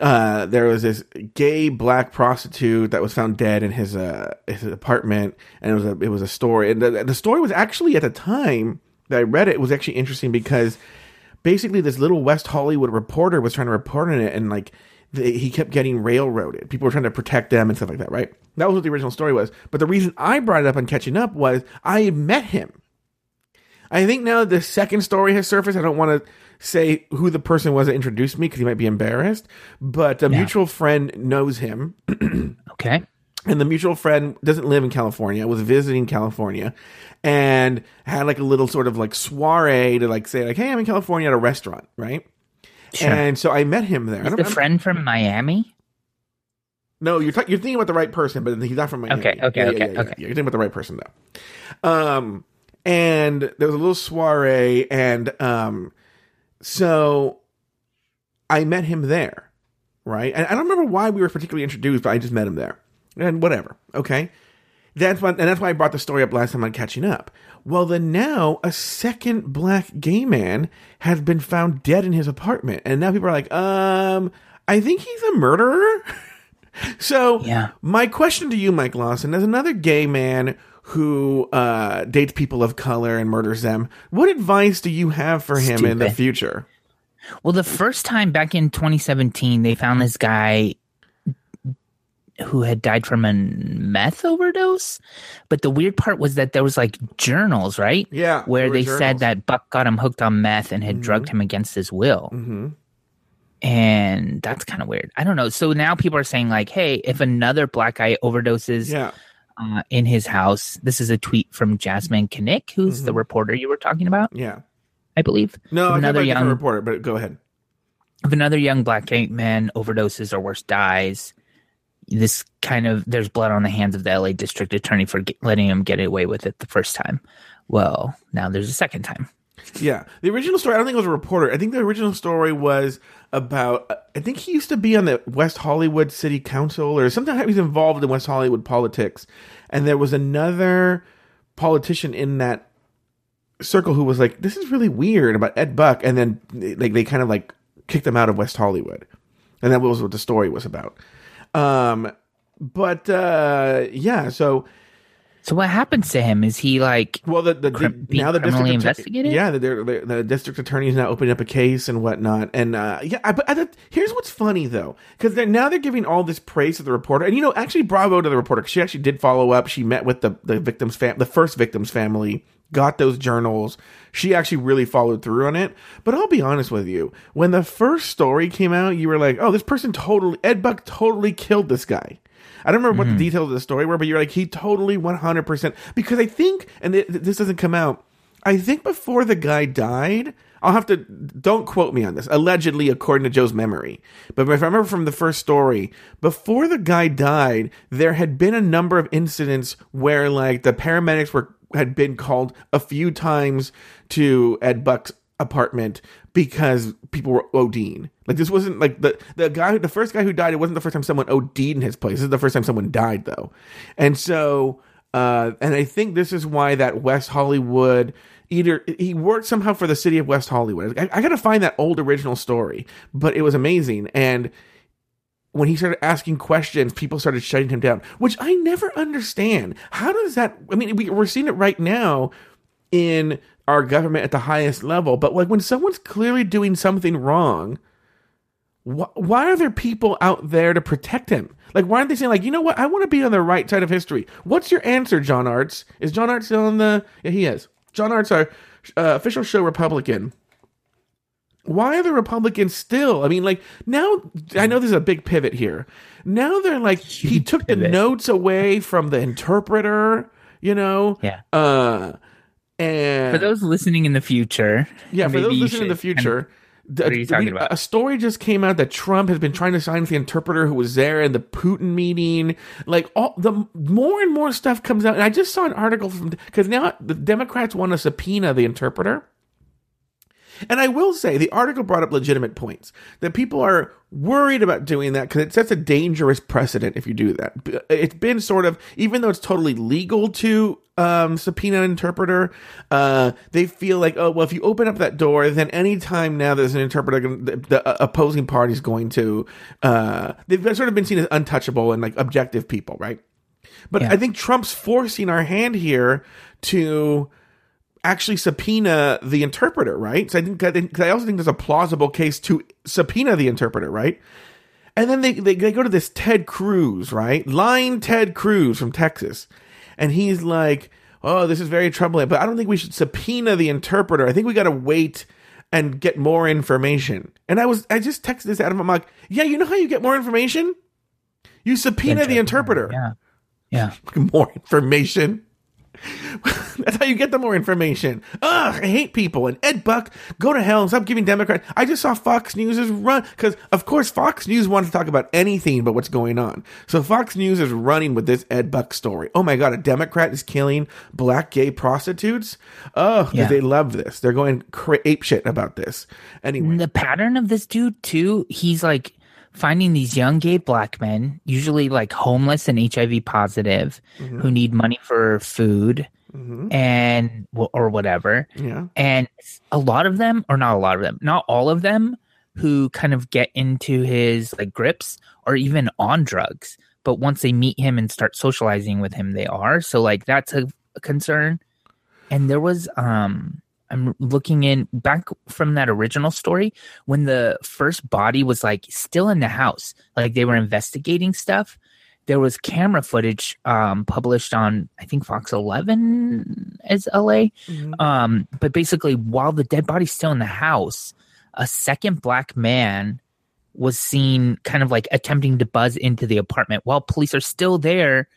uh, there was this gay black prostitute that was found dead in his uh, his apartment, and it was a it was a story, and the, the story was actually at the time that I read it, it was actually interesting because basically this little West Hollywood reporter was trying to report on it, and like he kept getting railroaded. People were trying to protect them and stuff like that, right? That was what the original story was. But the reason I brought it up on catching up was I met him. I think now the second story has surfaced. I don't want to say who the person was that introduced me because he might be embarrassed. But a Yeah. mutual friend knows him, Okay. and the mutual friend doesn't live in California. Was visiting California, and had like a little sort of like soiree to like say like, "Hey, I'm in California at a restaurant," right? Sure. And so I met him there. Is the friend from Miami? No, you're ta- you're thinking about the right person, but he's not from Miami. Okay, okay, okay, okay. Yeah, you're thinking about the right person though. Um, and there was a little soiree, and um, so I met him there, right? And I don't remember why we were particularly introduced, but I just met him there, and whatever. Okay, that's why, and that's why I brought the story up last time on catching up. Well, then now a second black gay man has been found dead in his apartment, and now people are like, um, I think he's a murderer. So, Yeah. my question to you, Mike Lawson, as another gay man who uh, dates people of color and murders them, what advice do you have for him in the future? Well, the first time back in 2017, they found this guy who had died from a meth overdose. But the weird part was that there was like journals, right? Yeah, Where they journals. said that Buck got him hooked on meth and had Mm-hmm. drugged him against his will. hmm And that's kind of weird. I don't know. So now people are saying, like, hey, if another black guy overdoses Yeah, uh, in his house, this is a tweet from Jasmyne Cannick, who's the Mhm. reporter you were talking about, yeah. I believe. No, another young young reporter, but go ahead. if another young black man overdoses or worse dies, this kind of there's blood on the hands of the LA district attorney for get, letting him get away with it the first time. Well, now there's a second time. Yeah, the original story. I don't think it was a reporter. I think the original story was about. I think he used to be on the West Hollywood City Council, or something. He was involved in West Hollywood politics, and there was another politician in that circle who was like, "This is really weird about Ed Buck," and then like they kind of like kicked him out of West Hollywood, and that was what the story was about. Um, but uh, yeah, so So what happens to him? Is he like well, the, the, Crim- the now the district attorney- investigated? Yeah, the, the, the district attorney is now opening up a case and whatnot. And uh, yeah, I, but I, thought- here's what's funny though, because they're now they're giving all this praise to the reporter, and you know, actually, bravo to the reporter. 'cause she actually did follow up. She met with the the victim's fam, the first victim's family, got those journals. She actually really followed through on it. But I'll be honest with you, when the first story came out, you were like, oh, this person totally Ed Buck totally killed this guy. I don't remember what the hmm. details of the story were, but you're like, he totally 100%. Because I think, and it, this doesn't come out, I think before the guy died, I'll have to, don't quote me on this, allegedly, according to Joe's memory. But if I remember from the first story, before the guy died, there had been a number of incidents where, like, the paramedics were, had been called a few times to Ed Buck's apartment because people were ODing. Like this wasn't like the the guy the first guy who died, it wasn't the first time someone OD'd in his place. This is the first time someone died though. And so uh and I think this is why that West Hollywood either he worked somehow for the city of West Hollywood. I, I gotta find that old original story, but it was amazing. And when he started asking questions, people started shutting him down, which I never understand. How does that? I mean, we, we're seeing it right now in our government at the highest level. But like when someone's clearly doing something wrong, wh- why are there people out there to protect him? Like, why aren't they saying, like, you know what? I want to be on the right side of history. What's your answer, John Arts? Is John Arts still on the? Yeah, he is. John Arts, our uh, official show Republican. Why are the Republicans still? I mean, like now, I know there's a big pivot here. Now they're like, he took the notes away from the interpreter. You know, Yeah. uh, and For those listening in the future, yeah, for those listening in the should kind of- future, what are you talking we- about? a story just came out that Trump has been trying to with the interpreter who was there in the Putin meeting. Like all the more and more stuff comes out, and I just saw an article from because now the Democrats want to subpoena the interpreter. And I will say the article brought up legitimate points that people are worried about doing that because it sets a dangerous precedent if you do that. It's been sort of, even though it's totally legal to um, subpoena interpreter, uh, they feel like, oh, well, if you open up that door, then anytime now there's an interpreter, the, the uh, opposing party is going to, uh, they've sort of been seen as untouchable and like objective people, right? But Yeah. I think Trump's forcing our hand here to actually subpoena the interpreter, right? So I think I, think, 'cause I also think there's a plausible case to subpoena the interpreter, right? And then they, they they go to this Ted Cruz, right? Lying Ted Cruz from Texas, and he's like, "Oh, this is very troubling, but I don't think we should subpoena the interpreter. I think we got to wait." And get more information. And I was, I just texted this out of my like, yeah, you know how you get more information? You subpoena the interpreter. Yeah. Yeah. more information. That's how you get the more information. Ugh, I hate people. And Ed Buck, go to hell and stop giving Democrats. I just saw Fox News is run because, of course, Fox News wants to talk about anything but what's going on. So Fox News is running with this Ed Buck story. Oh my god, a Democrat is killing black gay prostitutes. Oh, Yeah. they love this. They're going cra- ape shit about this. Anyway, The pattern of this dude too, he's like finding these young gay black men, usually like homeless and HIV positive, Mm-hmm. who need money for food and or whatever. yeah, And a lot of them, or not a lot of them, not all of them, who kind of get into his like grips or even on drugs. But once they meet him and start socializing with him, they are. So like that's a, a concern. And there was um I'm looking in back from that original story when the first body was like still in the house, like they were investigating stuff. There was camera footage um, published on I think Fox 11 as LA. Um, but basically, while the dead body's still in the house, a second black man was seen kind of like attempting to buzz into the apartment while police are still there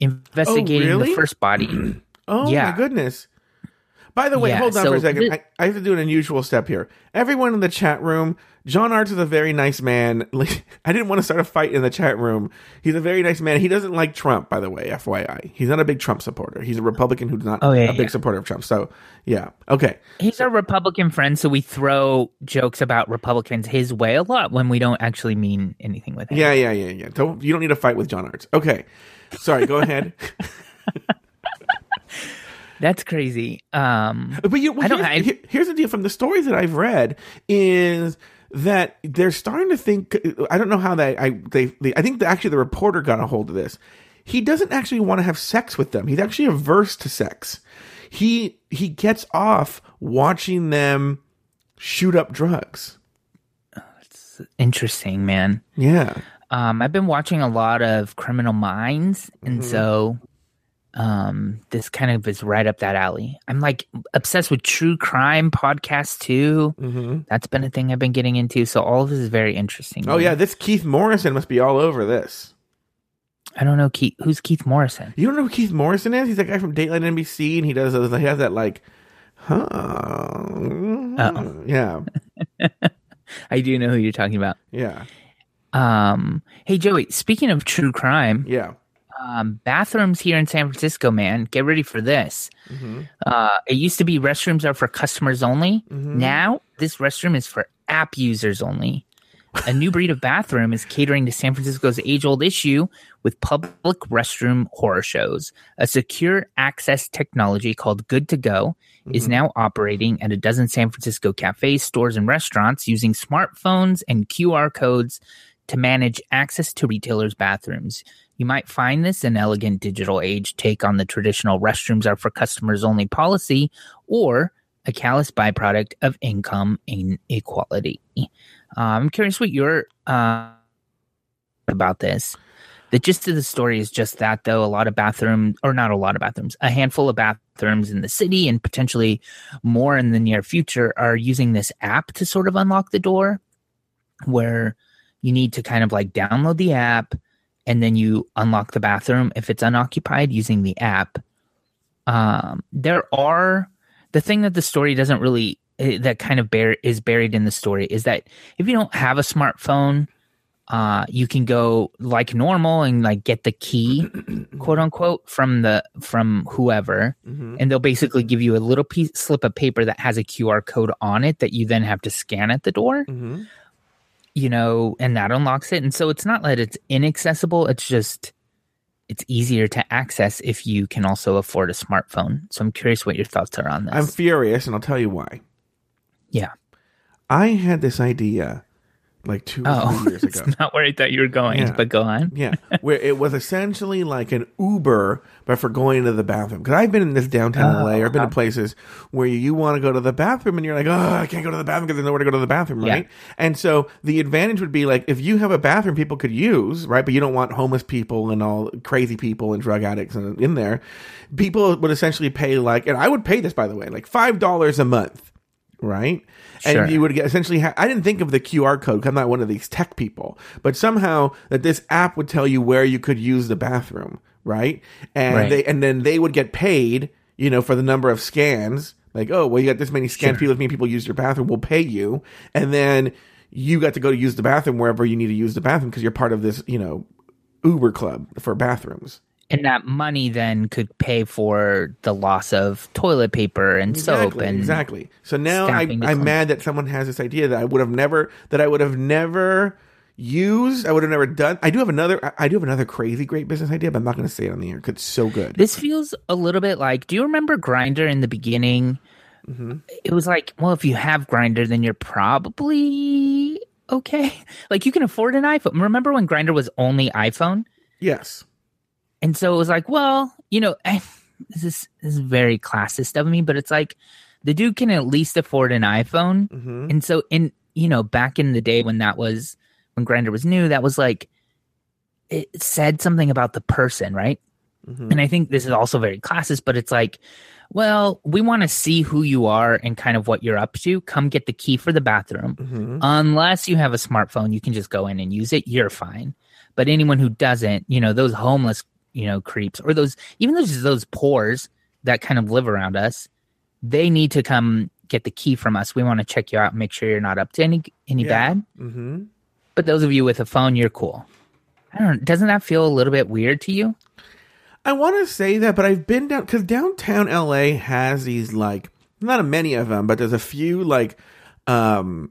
investigating really? the first body. Oh Yeah. my goodness. By the way, Yeah, hold on so for a second. thi- I, I have to do an unusual step here. Everyone in the chat room, John Arts is a very nice man. Like, I didn't want to start a fight in the chat room. He's a very nice man. He doesn't like Trump, by the way, FYI. He's not a big Trump supporter. He's a Republican who's not Oh, yeah, a big supporter of Trump. So, yeah. Okay. He's our Republican friend, so we throw jokes about Republicans his way a lot when we don't actually mean anything with him. Yeah, yeah, yeah, yeah. Don't you don't need to fight with John Arts. Okay. Sorry, go ahead. That's crazy. Um, But you, well, I don't- here's, I- here- here's the deal from the stories that I've read is that they're starting to think. I don't know how they. I they, they. I think that actually the reporter got a hold of this. He doesn't actually want to have sex with them. He's actually averse to sex. He he gets off watching them shoot up drugs. It's interesting, man. Yeah. Um, I've been watching a lot of Criminal Minds, and Mm-hmm. so um, this kind of is right up that alley. I'm like obsessed with true crime podcasts too. hmm That's been a thing I've been getting into. So all of this is very interesting. Oh yeah, this Keith Morrison must be all over this. I don't know Keith. Who's Keith Morrison? You don't know who Keith Morrison is? He's that guy from Dateline NBC, and he does. He has that like, huh? Uh-oh. Yeah, I do know who you're talking about. yeah, Um, hey Joey, speaking of true crime, yeah. Um, bathrooms here in San Francisco, man, get ready for this. Mm-hmm. Uh, it used to be restrooms are for customers only. Mm-hmm. Now this restroom is for app users only. A new breed of bathroom is catering to San Francisco's age-old issue with public restroom horror shows. A secure access technology called Good to Go is now operating at a dozen San Francisco cafes, stores, and restaurants using smartphones and QR codes to manage access to retailers' bathrooms. You might find this an elegant digital age take on the traditional restrooms are for customers only policy, or a callous byproduct of income inequality. Uh, I'm curious what your uh, about this. The gist of the story is just that, though, a lot of bathrooms, or not a lot of bathrooms, a handful of bathrooms in the city and potentially more in the near future are using this app to sort of unlock the door where you need to kind of like download the app and then you unlock the bathroom if it's unoccupied using the app. Um, there are the thing that the story doesn't really eh, that kind of bear is buried in the story is that if you don't have a smartphone uh, you can go like normal and like get the key, quote unquote, from the from whoever, Mm-hmm. and they'll basically give you a little piece slip of paper that has a QR code on it that you then have to scan at the door. Mm-hmm. You know, and that unlocks it. And so it's not that it's inaccessible; it's just it's easier to access if you can also afford a smartphone. So I'm curious what your thoughts are on this. I'm furious, and I'll tell you why. yeah. I had this idea like two or Oh, three years ago. it's not where I thought you were going, Yeah. but go on. Yeah, where it was essentially like an Uber, but for going to the bathroom. Because I've been in this downtown Oh, LA, or I've been to oh. places where you want to go to the bathroom and you're like, oh, I can't go to the bathroom because there's nowhere to go to the bathroom, Yeah. right? And so the advantage would be like if you have a bathroom people could use, right? But you don't want homeless people and all crazy people and drug addicts in, in there. People would essentially pay like, and I would pay this by the way, like five dollars a month, right? Sure. And you would get essentially. Ha- I didn't think of the QR code. I'm not one of these tech people, but somehow that this app would tell you where you could use the bathroom, right? And Right. they and then they would get paid, you know, for the number of scans. Like, oh, well, you got this many scans. Sure. People, people use your bathroom. We'll pay you, and then you got to go to use the bathroom wherever you need to use the bathroom because you're part of this, you know, Uber club for bathrooms. And that money then could pay for the loss of toilet paper and soap Exactly, and exactly. So now I, I'm mad that someone has this idea that I would have never that I would have never used. I would have never done. I do have another. I- I do have another crazy great business idea, but I'm not going to say it on the air because it's so good. This feels a little bit like. Do you remember Grindr in the beginning? Mm-hmm. It was like, well, if you have Grindr, then you're probably okay. Like you can afford an iPhone. Remember when Grindr was only iPhone? yes. And so it was like, well, you know, I, this is this is very classist of me, but it's like the dude can at least afford an iPhone. hmm And so in you know, back in the day when that was when Grindr was new, that was like it said something about the person, right? hmm And I think this is also very classist, but it's like, well, we want to see who you are and kind of what you're up to. Come get the key for the bathroom. hmm Unless you have a smartphone, you can just go in and use it. You're fine. But anyone who doesn't, you know, those homeless, you know, creeps or those, even those, those pores that kind of live around us, they need to come get the key from us. We want to check you out and make sure you're not up to any, any Yeah. bad. hmm But those of you with a phone, you're cool. I don't, doesn't that feel a little bit weird to you? I want to say that, but I've been down because downtown LA has these like not a many of them, but there's a few like um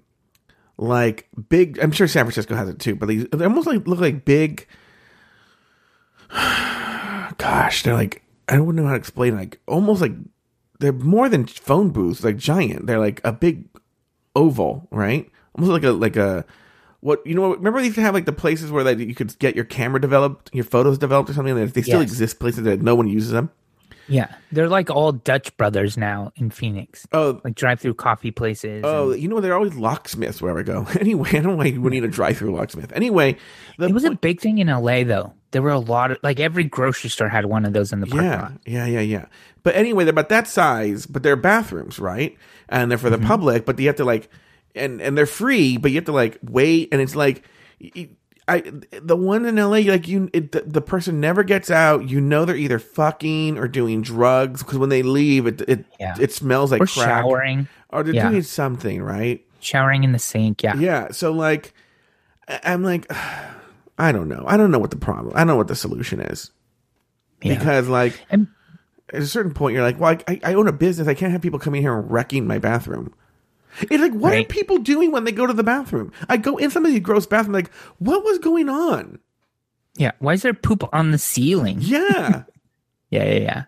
like big. I'm sure San Francisco has it too, but these they almost like look like big. Gosh, they're like I don't know how to explain. Like almost like they're more than phone booths, like giant. They're like a big oval, right? Almost like a like a what you know. Remember they used to have like the places where like you could get your camera developed, your photos developed, or something. Like that? They still Yes. exist places that no one uses them. Yeah. They're like all Dutch brothers now in Phoenix. Oh, Like drive through coffee places. oh, and- you know they're always locksmiths wherever I go. Anyway, I don't know why you would need a drive-through locksmith. Anyway, the it was a big thing in LA though. There were a lot of like every grocery store had one of those in the parking yeah, lot. yeah, yeah, yeah. But anyway, they're about that size, but they're bathrooms, right? And they're for Mm-hmm. the public, but you have to like, and and they're free, but you have to like wait, and it's like, I the one in LA, like you, it, the, the person never gets out. You know they're either fucking or doing drugs because when they leave, it it Yeah. it smells like Or crack, showering. or they're Yeah. doing something, right? Showering in the sink. Yeah. Yeah. So like, I'm like, I don't know. I don't know what the problem. I don't know what the solution is Yeah. because like And at a certain point, you're like, well, I, I own a business. I can't have people coming here and wrecking my bathroom. It's like, what are people doing when they go to the bathroom? I go in some of these gross bathrooms, like, what was going on? yeah. Why is there poop on the ceiling? Yeah. Yeah, yeah, yeah.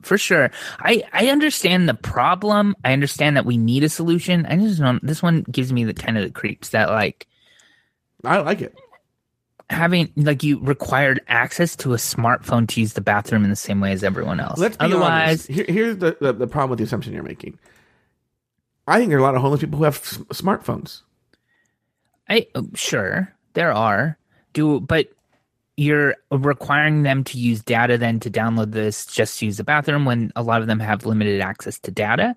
For sure. I I understand the problem. I understand that we need a solution. I just don't this one gives me the kind of the creeps that like I like it. Having like you required access to a smartphone to use the bathroom in the same way as everyone else. Let's be Otherwise, honest. Here, here's the, the, the problem with the assumption you're making. I think there are a lot of homeless people who have s- smartphones. I uh, sure there are do but you're requiring them to use data then to download this just to use the bathroom when a lot of them have limited access to data,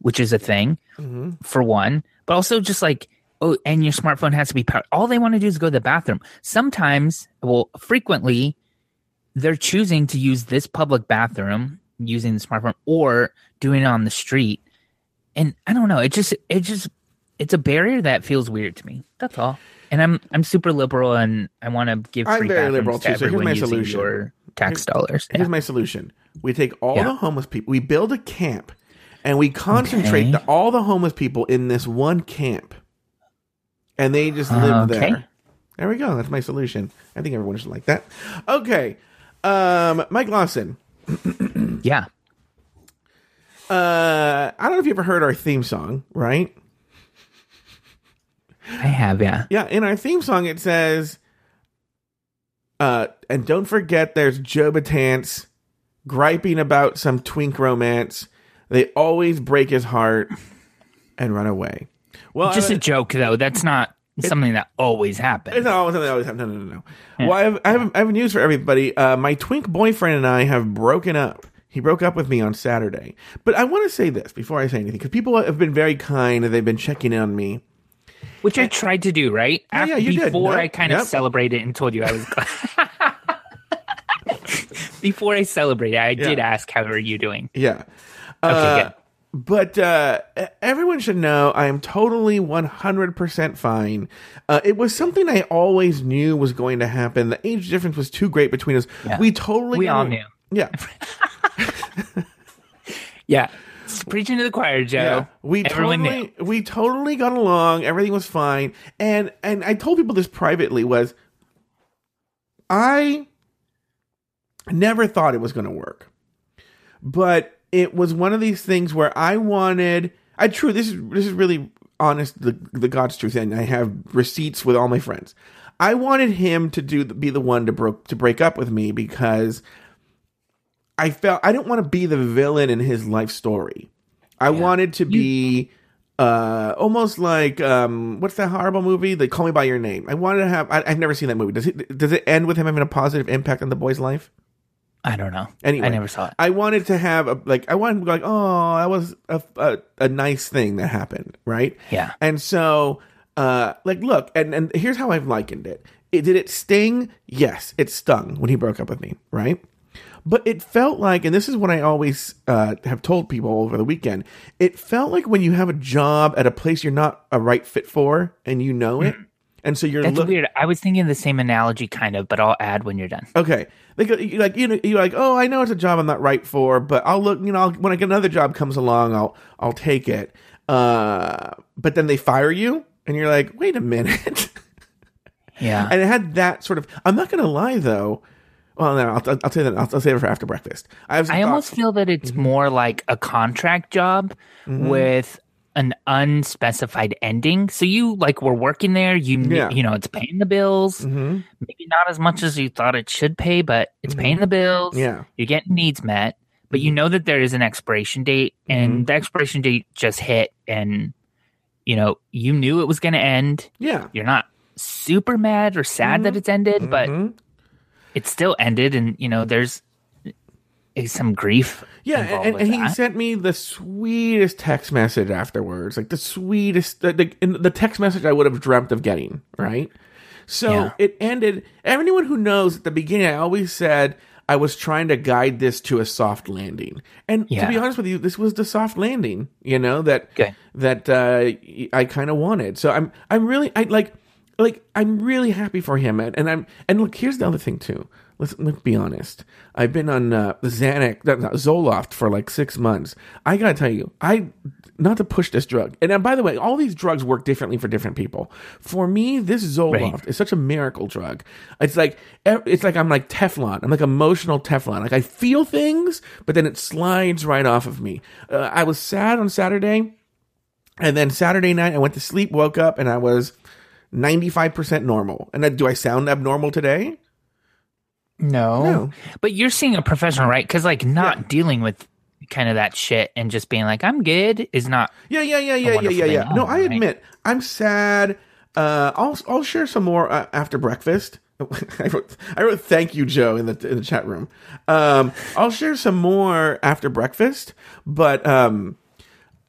which is a thing Mm-hmm. for one, but also just like oh, and your smartphone has to be powered. All they want to do is go to the bathroom. Sometimes, well, frequently, they're choosing to use this public bathroom using the smartphone or doing it on the street. And I don't know. It just it just it's a barrier that feels weird to me. That's all. And I'm I'm super liberal and I want to give I'm very liberal, to too, so here's my solution. your tax dollars. Here's Yeah. my solution: we take all Yeah. the homeless people, we build a camp, and we concentrate Okay. the, all the homeless people in this one camp, and they just live Okay. there. There we go. That's my solution. I think everyone should like that. Okay, um, Mike Lawson. yeah. Uh, I don't know if you ever heard our theme song, right? I have, yeah. Yeah, in our theme song it says, uh, and don't forget there's Joe Batance griping about some twink romance. They always break his heart and run away. Well, Just I, a joke though. That's not something that always happens. it's not always something that always happens. No, no, no, no. Well, I have, I have I have news for everybody. Uh, my twink boyfriend and I have broken up. He broke up with me on Saturday. But I want to say this before I say anything because people have been very kind and they've been checking in on me. Which I tried to do, right? Yeah, yeah, After- you did. Before Yep, I kind of celebrated and told you I was. before I celebrated, I did ask, "How are you doing?" Yeah. Okay, Uh, good. But uh, everyone should know I am totally 100% fine. Uh, it was something I always knew was going to happen. The age difference was too great between us. Yeah. We totally We got all knew. Yeah. Yeah, It's preaching to the choir, Joe. Yeah. We Everyone totally we totally got along. Everything was fine. And and I told people this privately was I never thought it was going to work. But it was one of these things where I wanted I true this is this is really honest the the God's truth and I have receipts with all my friends. I wanted him to do be the one to broke to break up with me because I felt I didn't want to be the villain in his life story. I wanted to be uh almost like um what's that horrible movie? They Call Me by Your Name. I wanted to have I, I've never seen that movie. Does it does it end with him having a positive impact on the boy's life? I don't know. Anyway, I never saw it. I wanted to have a like I wanted to be like, oh, that was a, a a nice thing that happened, right? Yeah. And so, uh, like, look, and and here's how I've likened it. it. Did it sting? Yes, it stung when he broke up with me, right? But it felt like, and this is what I always uh, have told people over the weekend. It felt like when you have a job at a place you're not a right fit for, and you know it, and so you're That's look- weird. I was thinking the same analogy, kind of, but I'll add when you're done. Okay, like you like you know you're like oh I know it's a job I'm not right for, but I'll look you know I'll, when I get another job comes along I'll I'll take it. Uh, but then they fire you, and you're like wait a minute. Yeah. and it had that sort of. I'm not gonna lie though. Well, no, I'll, I'll tell you that. I'll, I'll save it for after breakfast. I I almost feel that it's Mm-hmm. more like a contract job with an unspecified ending. So you like were working there, you Yeah. you know, it's paying the bills. Mhm. Maybe not as much as you thought it should pay, but it's paying the bills. Mm-hmm. Yeah. You're getting needs met, but you know that there is an expiration date Mm-hmm. and the expiration date just hit and you know, you knew it was going to end. Yeah. You're not super mad or sad that it's ended, but Mhm. it still ended and you know, there's some grief Yeah, and, and he sent me the sweetest text message afterwards, like the sweetest, the, the, the text message I would have dreamt of getting, right? So Yeah. it ended. Anyone who knows at the beginning, I always said I was trying to guide this to a soft landing, and to be honest with you, this was the soft landing, you know that that uh, I kind of wanted. So I'm I'm really I like like I'm really happy for him, and, and I'm and look here's the other thing too. Let's, let's be honest. I've been on uh, the Xanax, not, not, Zoloft for like six months. I gotta tell you, I not to push this drug. And uh, by the way, all these drugs work differently for different people. For me, this Zoloft Right. is such a miracle drug. It's like it's like I'm like Teflon. I'm like emotional Teflon. Like I feel things, but then it slides right off of me. Uh, I was sad on Saturday. And then Saturday night, I went to sleep, woke up, and I was 95% normal. And do I sound abnormal today? No. No. But you're seeing a professional, right? Because like not Yeah. dealing with kind of that shit and just being like, I'm good is not. Yeah, yeah, yeah, yeah, yeah, yeah, yeah. No, Oh, I right. admit I'm sad. Uh, I'll I'll share some more uh, after breakfast. I wrote I wrote thank you, Joe, in the in the chat room. Um, I'll share some more after breakfast, but um,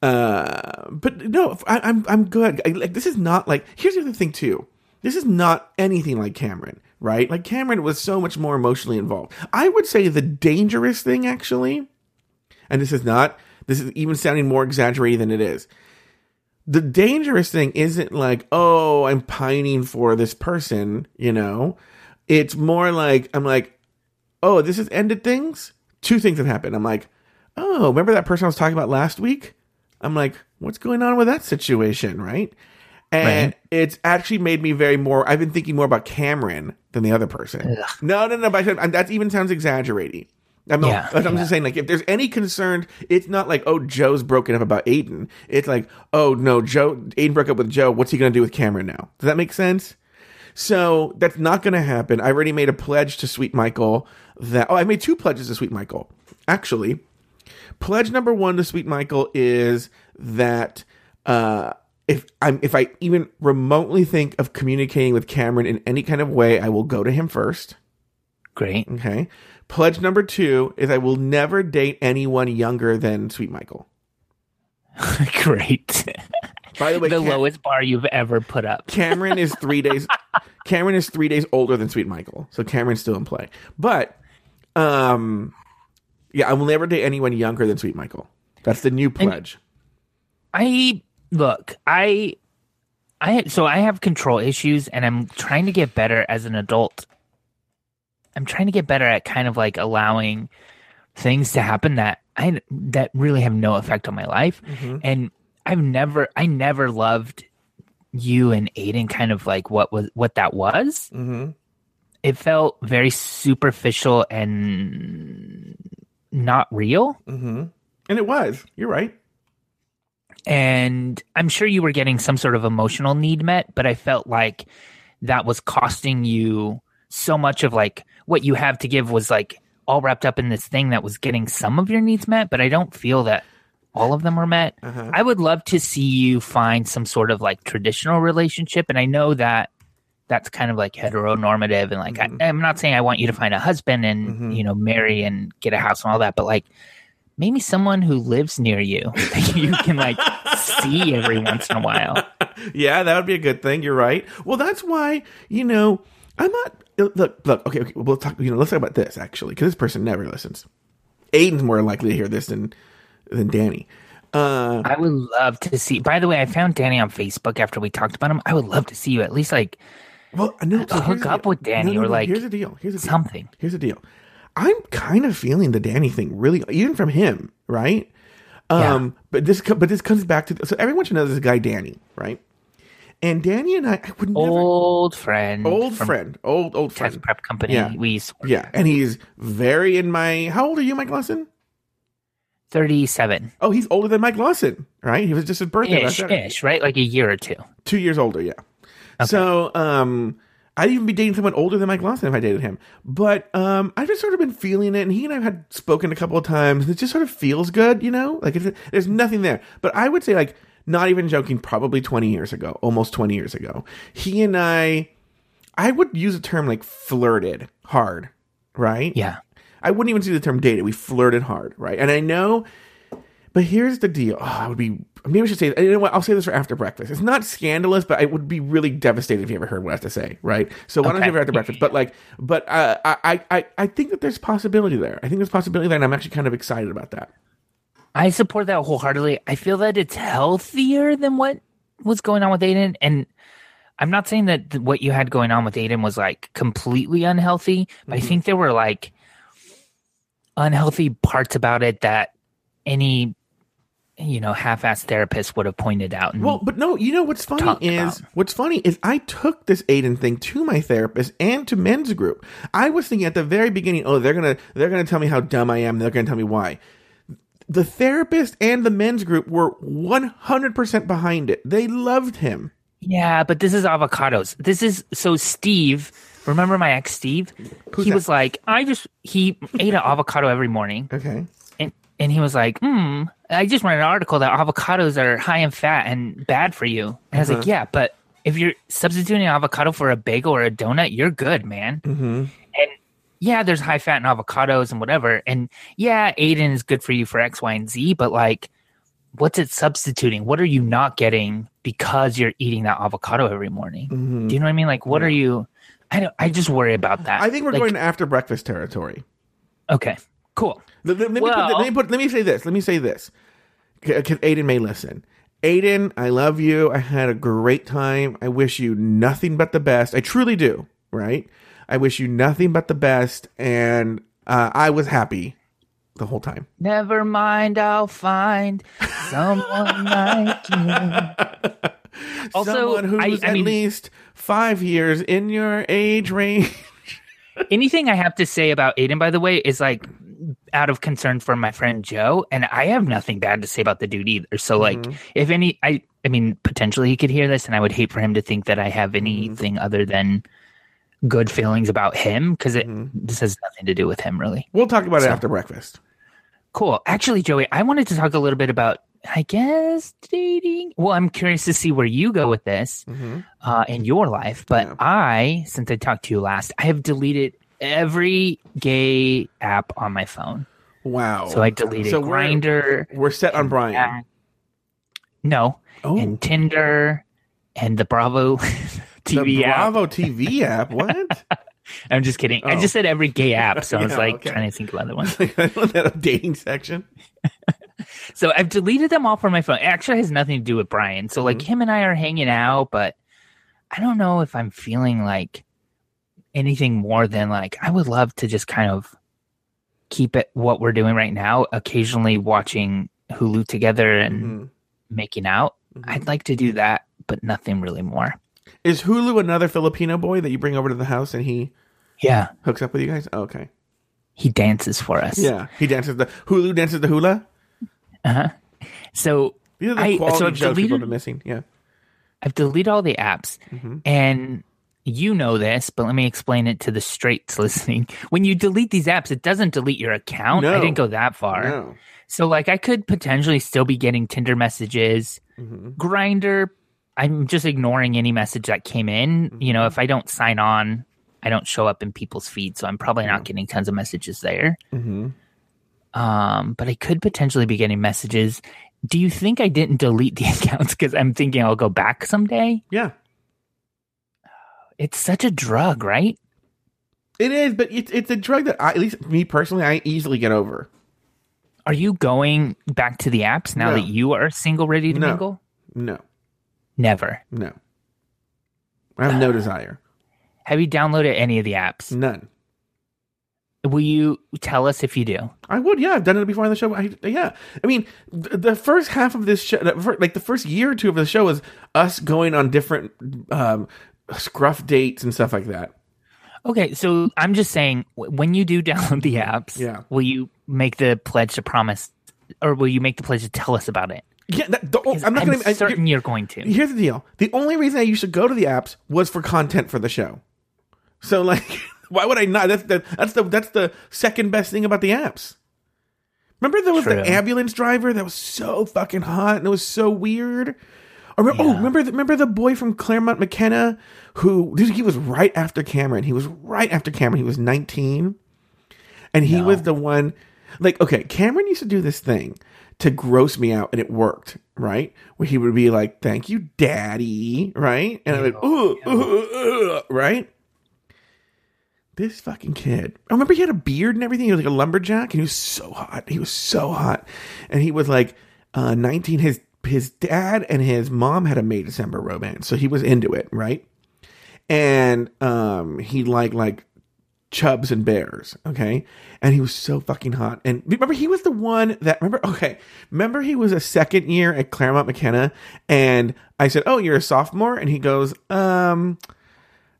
uh, but no, I, I'm I'm good. I, like this is not like here's the other thing too. This is not anything like Cameron, right? Like Cameron was so much more emotionally involved. I would say the dangerous thing actually, and this is not this is even sounding more exaggerated than it is. The dangerous thing isn't like, oh, I'm pining for this person, you know. It's more like I'm like, oh, this has ended things. Two things have happened. I'm like, oh, remember that person I was talking about last week? I'm like, what's going on with that situation, right? And Right. it's actually made me very more. I've been thinking more about Cameron than the other person. No, no, no. But that even sounds exaggerating. I'm, Yeah, I'm yeah. just saying, like, if there's any concern, it's not like, oh, Joe's broken up about Aiden. It's like, oh no, Joe, Aiden broke up with Joe. What's he gonna do with Cameron now? Does that make sense? So that's not going to happen. I already made a pledge to Sweet Michael that, oh, I made two pledges to Sweet Michael. Actually, pledge number one to Sweet Michael is that, uh, if I'm, if I even remotely think of communicating with Cameron in any kind of way, I will go to him first. Great. Okay. Pledge number two is I will never date anyone younger than Sweet Michael. Great. By the way, the Cam- lowest bar you've ever put up. Cameron is three days. Cameron is three days older than Sweet Michael, so Cameron's still in play. But, um, yeah, I will never date anyone younger than Sweet Michael. That's the new pledge. I look, I I so I have control issues and I'm trying to get better as an adult. I'm trying to get better at kind of like allowing things to happen that I that really have no effect on my life. And I've never I never loved you and Aiden kind of like what was what that was. Mm-hmm. It felt very superficial and not real. Mm-hmm. And it was. You're right. And I'm sure you were getting some sort of emotional need met, but I felt like that was costing you so much of like what you have to give was like all wrapped up in this thing that was getting some of your needs met, but I don't feel that all of them were met. Uh-huh. I would love to see you find some sort of like traditional relationship, and I know that that's kind of like heteronormative and like I, I'm not saying I want you to find a husband and Mhm. you know marry and get a house and all that, but like maybe someone who lives near you that you can like see every once in a while. yeah, that would be a good thing. You're right. Well, that's why you know I'm not. Look, look. Okay, okay. We'll talk. You know, let's talk about this actually, because this person never listens. Aiden's more likely to hear this than than Danny. Uh, I would love to see. By the way, I found Danny on Facebook after we talked about him. I would love to see you at least like well, no. so hook up with Danny or, like, here's the deal. Here's the deal. something. Here's the deal. I'm kind of feeling the Danny thing, really, even from him, right? Um, but this, but this comes back to so everyone should know this guy Danny, right? And Danny and I, I would never Old friend, old friend, old old Test friend, prep company. Yeah. We yeah, and he's very in my. How old are you, Mike Lawson? Thirty-seven. Oh, he's older than Mike Lawson, right? He was just his birthday. ish, ish, right? Like a year or two. Two years older, yeah. So, um, I'd even be dating someone older than Mike Lawson if I dated him. But um, I've just sort of been feeling it, and he and I've had spoken a couple of times. And it just sort of feels good, you know. Like it's, there's nothing there. But I would say, like, not even joking, probably 20 years ago, almost 20 years ago, he and I, I would use a term like flirted hard, right? Yeah. I wouldn't even see the term dated. We flirted hard, right? And I know, but here's the deal. Oh, I would be, maybe I should say, you know what? I'll say this for after breakfast. It's not scandalous, but I would be really devastated if you ever heard what I have to say, right? So why don't Okay. you have it after breakfast? But like, but uh, I, I, I think that there's possibility there. I think there's possibility there, and I'm actually kind of excited about that. I support that wholeheartedly. I feel that it's healthier than what was going on with Aiden. And I'm not saying that what you had going on with Aiden was like completely unhealthy, but Mm-hmm. I think there were like unhealthy parts about it that any, you know, half assed therapist would have pointed out. And Well, but no, you know what's funny is about. what's funny is I took this Aiden thing to my therapist and to men's group. I was thinking at the very beginning, oh, they're gonna they're gonna tell me how dumb I am. They're gonna tell me why. The therapist and the men's group were one hundred percent behind it. They loved him. Yeah, but this is avocados. This is so Steve. Remember my ex Steve? Who's he that? was like, I just he ate an avocado every morning, Okay. And he was like, "Hmm, I just read an article that avocados are high in fat and bad for you." And I was like, Uh-huh. "Yeah, but if you're substituting avocado for a bagel or a donut, you're good, man." Mm-hmm. And yeah, there's high fat in avocados and whatever. And yeah, Aiden is good for you for X, Y, and Z, but like, what's it substituting? What are you not getting because you're eating that avocado every morning? Mm-hmm. Do you know what I mean? Like, what are you? I don't. I just worry about that. I think we're Like, going to after breakfast territory. Okay, cool. Let, let- let me put, let me put. Let me say this. Let me say this. Because Aiden may listen. Aiden, I love you. I had a great time. I wish you nothing but the best. I truly do. Right. I wish you nothing but the best, and uh, I was happy the whole time. Never mind, I'll find someone like you. Also, Someone who's I- I at mean- least five years in your age range. Anything I have to say about Aiden, by the way, is like out of concern for my friend Joe, and I have nothing bad to say about the dude either. So, like, Mm-hmm. if any, I, I mean, potentially he could hear this, and I would hate for him to think that I have Mm-hmm. anything other than good feelings about him because it Mm-hmm. this has nothing to do with him, really. We'll talk about it after breakfast. Cool. Actually, Joey, I wanted to talk a little bit about, I guess, dating. Well, I'm curious to see where you go with this Mhm. uh, in your life. But Yeah. I, since I talked to you last, I have deleted every gay app on my phone. Wow. So I deleted So we're- Grindr. We're set on Brian. No, Oh, and Tinder, and the Bravo TV the app. Bravo TV app. What? I'm just kidding. I Oh. just said every gay app, so I was like okay. trying to think of other ones. I love that dating section. So I've deleted them all from my phone. It actually has nothing to do with Brian. So Mm-hmm. like him and I are hanging out, but I don't know if I'm feeling like anything more than like I would love to just kind of keep it what we're doing right now, occasionally watching Hulu together and Mhm. making out. Mhm. I'd like to do that, but nothing really more. Is Hulu another Filipino boy that you bring over to the house and he Yeah. hooks up with you guys? Oh, okay. He dances for us. Yeah. He dances the Hulu dances the hula. Uh-huh. So These are the I- so quality I've jokes people deleted- have been missing. Yeah. I've deleted all the apps, Mhm. and you know this, but let me explain it to the straights listening. When you delete these apps, it doesn't delete your account. I didn't go that far. No. So, like, I could potentially still be getting Tinder messages, Mhm. Grindr. I'm just ignoring any message that came in. You know, if I don't sign on, I don't show up in people's feeds, so I'm probably not getting tons of messages there. Mhm. Um, but I could potentially be getting messages. Do you think I didn't delete the accounts because I'm thinking I'll go back someday? Yeah. It's such a drug, right? It is, but it's it's a drug that I, at least me personally, I easily get over. Are you going back to the apps now No. that you are single, ready to No. mingle? No. Never. No. I have no desire. Have you downloaded any of the apps? None. Will you tell us if you do? I would, yeah. I've done it before on the show. I, yeah, I mean, th- the first half of this show, like the first year or two of the show, was us going on different um, scruff dates and stuff like that. Okay, so I'm just saying, when you do download the apps, Yeah. will you make the pledge to promise, or will you make the pledge to tell us about it? Yeah, that, the, I'm not going to. certain you're going to. Here's the deal: the only reason I used to go to the apps was for content for the show. So, like, why would I not? That's the that's the that's the second best thing about the apps. Remember there was True. the ambulance driver that was so fucking hot and it was so weird. Or remember, oh, remember the, remember the boy from Claremont McKenna who dude, he was right after Cameron. He was right after Cameron. He was 19, and he No. was the one. Like, okay, Cameron used to do this thing to gross me out, and it worked, right? Where he would be like, "Thank you, Daddy," right? And I would, ooh, ooh, ooh, right? This fucking kid. I remember he had a beard and everything. He was like a lumberjack, and he was so hot. He was so hot, and he was like uh, 19. His his dad and his mom had a May December romance, so he was into it, right? And um, he liked like chubs and bears, okay? And he was so fucking hot. And remember, he was the one that remember. Okay, remember he was a second year at Claremont McKenna, and I said, "Oh, you're a sophomore," and he goes, "Um."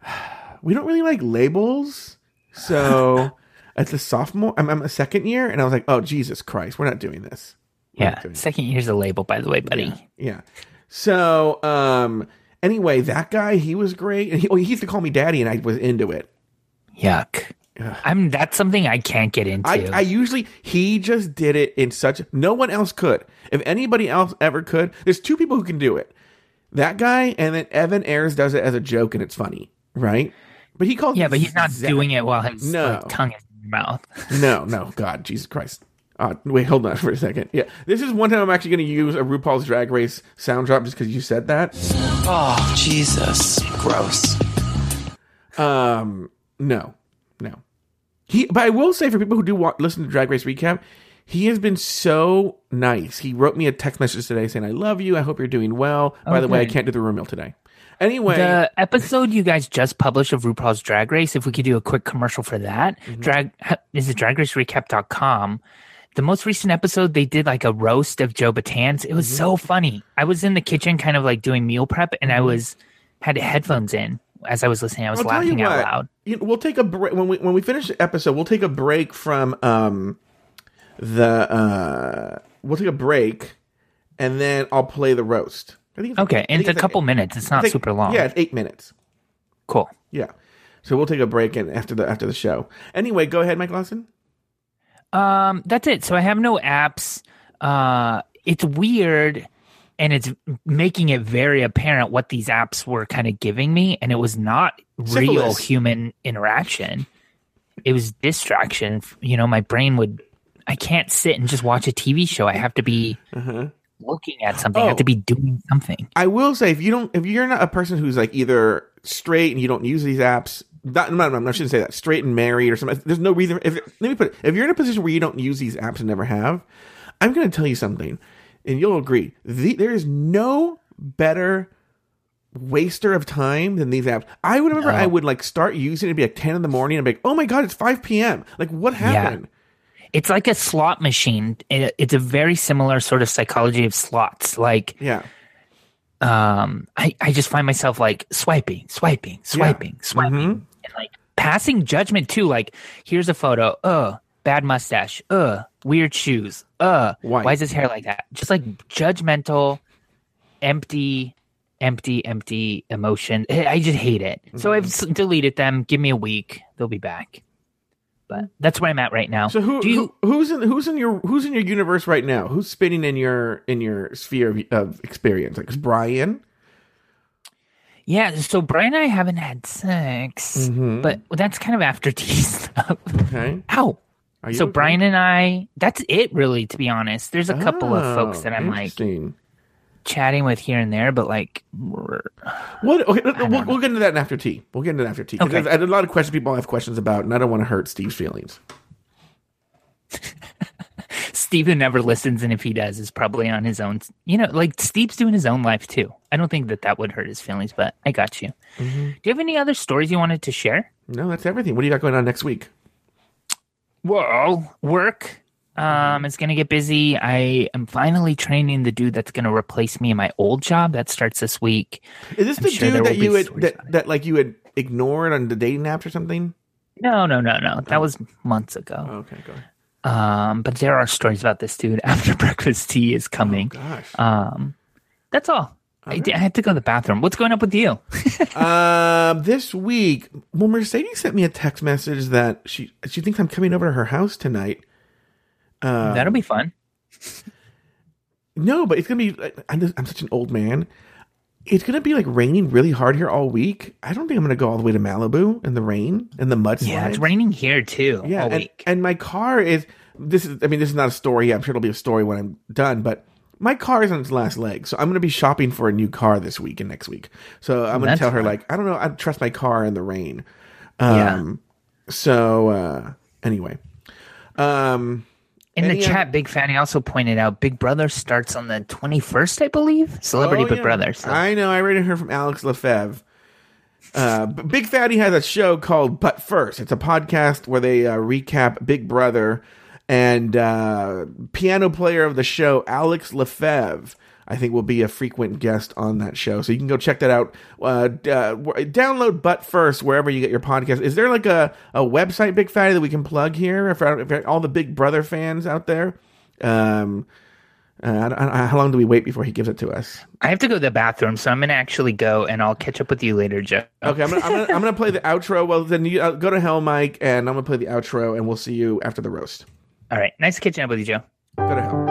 we don't really like labels. So as a sophomore, I'm, I'm a second year, and I was like, oh Jesus Christ, we're not doing this. Yeah, doing second year's a label, by the way, buddy. this. yeah. So um, anyway, that guy, he was great, and he, oh, he used to call me daddy, and I was into it. Yuck. I'm that's something I can't get into. I, I usually he just did it in such no one else could. If anybody else ever could, there's two people who can do it. That guy and then Evan Ayers does it as a joke and it's funny, right? But he calls yeah, but he's not Zach- doing it while his No. like, tongue is in your mouth. No, no, God, Jesus Christ. Uh, wait, hold on for a second. Yeah, this is one time I'm actually going to use a RuPaul's Drag Race sound drop just because you said that. Oh, Jesus. Gross. Um, no, no. He, but I will say for people who do wa- listen to Drag Race recap, he has been so nice. He wrote me a text message today saying, "I love you. I hope you're doing well." By the way, I can't do the room meal today. Anyway, The episode you guys just published of RuPaul's Drag Race, if we could do a quick commercial for that, Mm-hmm. drag is it dragracerecap.com. The most recent episode, they did like a roast of Joe Batanz. It was Mm-hmm. so funny. I was in the kitchen, kind of like doing meal prep, and I Mm-hmm. was had headphones in as I was listening. I was I'll laughing out loud. you we'll take a break when we when we finish the episode. We'll take a break from um the uh we'll take a break, and then I'll play the roast. I think Okay, I and it's a couple minutes. It's not super long. Yeah, it's eight minutes. cool. Yeah. So we'll take a break and after the after the show. Anyway, go ahead, Mike Lawson. Um, that's it. So I have no apps. Uh, it's weird, and it's making it very apparent what these apps were kind of giving me, and it was not real human interaction. It was distraction. You know, my brain would. I can't sit and just watch a TV show. I have to be looking at something. I have Oh. to be doing something. I will say if you don't if you're not a person who's like either straight and you don't use these apps, not, no, no, no, I shouldn't say that. Straight and married or something. There's no reason. If let me put it, if you're in a position where you don't use these apps and never have, I'm going to tell you something, and you'll agree. The, there is no better waster of time than these apps. I would remember No. I would like start using it, be like 10 in the morning, and be like, oh my god, it's 5 p.m. Like what happened? It's like a slot machine. It, it's a very similar sort of psychology of slots. Like Yeah. um I, I just find myself like swiping swiping swiping swiping Mm-hmm. And like passing judgment too. Like here's a photo. Uh bad mustache. Uh weird shoes. Uh Why? why is his hair like that? Just like judgmental empty empty empty emotion. I just hate it. So i've Mm-hmm. deleted them. Give me a week. They'll be back. But that's where i'm at right now. So who, do you who who's in who's in your who's in your universe right now? Who's spinning in your in your sphere of, of experience? Like is Brian? Yeah so brian and i haven't had sex Mm-hmm. but that's kind of after tea stuff Okay. Ow. So okay? Brian and I, that's it really, to be honest. There's a couple of folks Oh, that I'm like chatting with here and there, but like, What? Okay, we'll, we'll get into that in after tea. We'll get into that after tea. Okay. I had a lot of questions people have questions about, and I don't want to hurt Steve's feelings. Steve, who never listens, and if he does, is probably on his own. You know, like Steve's doing his own life too. I don't think that that would hurt his feelings, but I got you. Mm-hmm. Do you have any other stories you wanted to share? No, that's everything. What do you got going on next week? Well, work. Um, it's gonna get busy. I am finally training the dude that's gonna replace me in my old job. That starts this week. Is this I'm the sure dude that you had that, that like you had ignored on the dating apps or something? No, no, no, no. That was months ago. Oh, okay, go ahead. Um, but there are stories about this dude. After breakfast tea is coming. Gosh. Um, that's all. I, I had to go to the bathroom. What's going up with you? Um, this week, well, Mercedes sent me a text message that she she thinks I'm coming over to her house tonight. Um, That'll be fun. No, but it's gonna be. I'm, just- I'm such an old man. It's gonna be like raining really hard here all week. I don't think I'm gonna go all the way to Malibu in the rain and the mudslides. Yeah, it's raining here too. Yeah, all and, week. and my car is. This is. I mean, this is not a story. I'm sure it'll be a story when I'm done. But my car is on its last leg, so I'm gonna be shopping for a new car this week and next week. So I'm gonna tell her like, I don't know. I trust my car in the rain. Yeah. Um. So uh, anyway. Um. In the chat, Big Fatty also pointed out Big Brother starts on the 21st, I believe. Celebrity Oh, Big yeah. Brother. So. I know. I read it here from Alex Lefebvre. Uh, Big Fatty has a show called But First. It's a podcast where they uh, recap Big Brother and uh, piano player of the show, Alex Lefebvre. I think will be a frequent guest on that show, so you can go check that out. Uh, d- uh, download But First wherever you get your podcast. Is there like a, a website, Big Fatty, that we can plug here for, for all the Big Brother fans out there? Um, Uh, I I how long do we wait before he gives it to us? I have to go to the bathroom, so I'm gonna actually go, and I'll catch up with you later, Joe. Okay, I'm gonna, I'm gonna, I'm gonna play the outro. Well, then you uh, go to hell, Mike, and I'm gonna play the outro, and we'll see you after the roast. All right, nice catching up with you, Joe. Go to hell.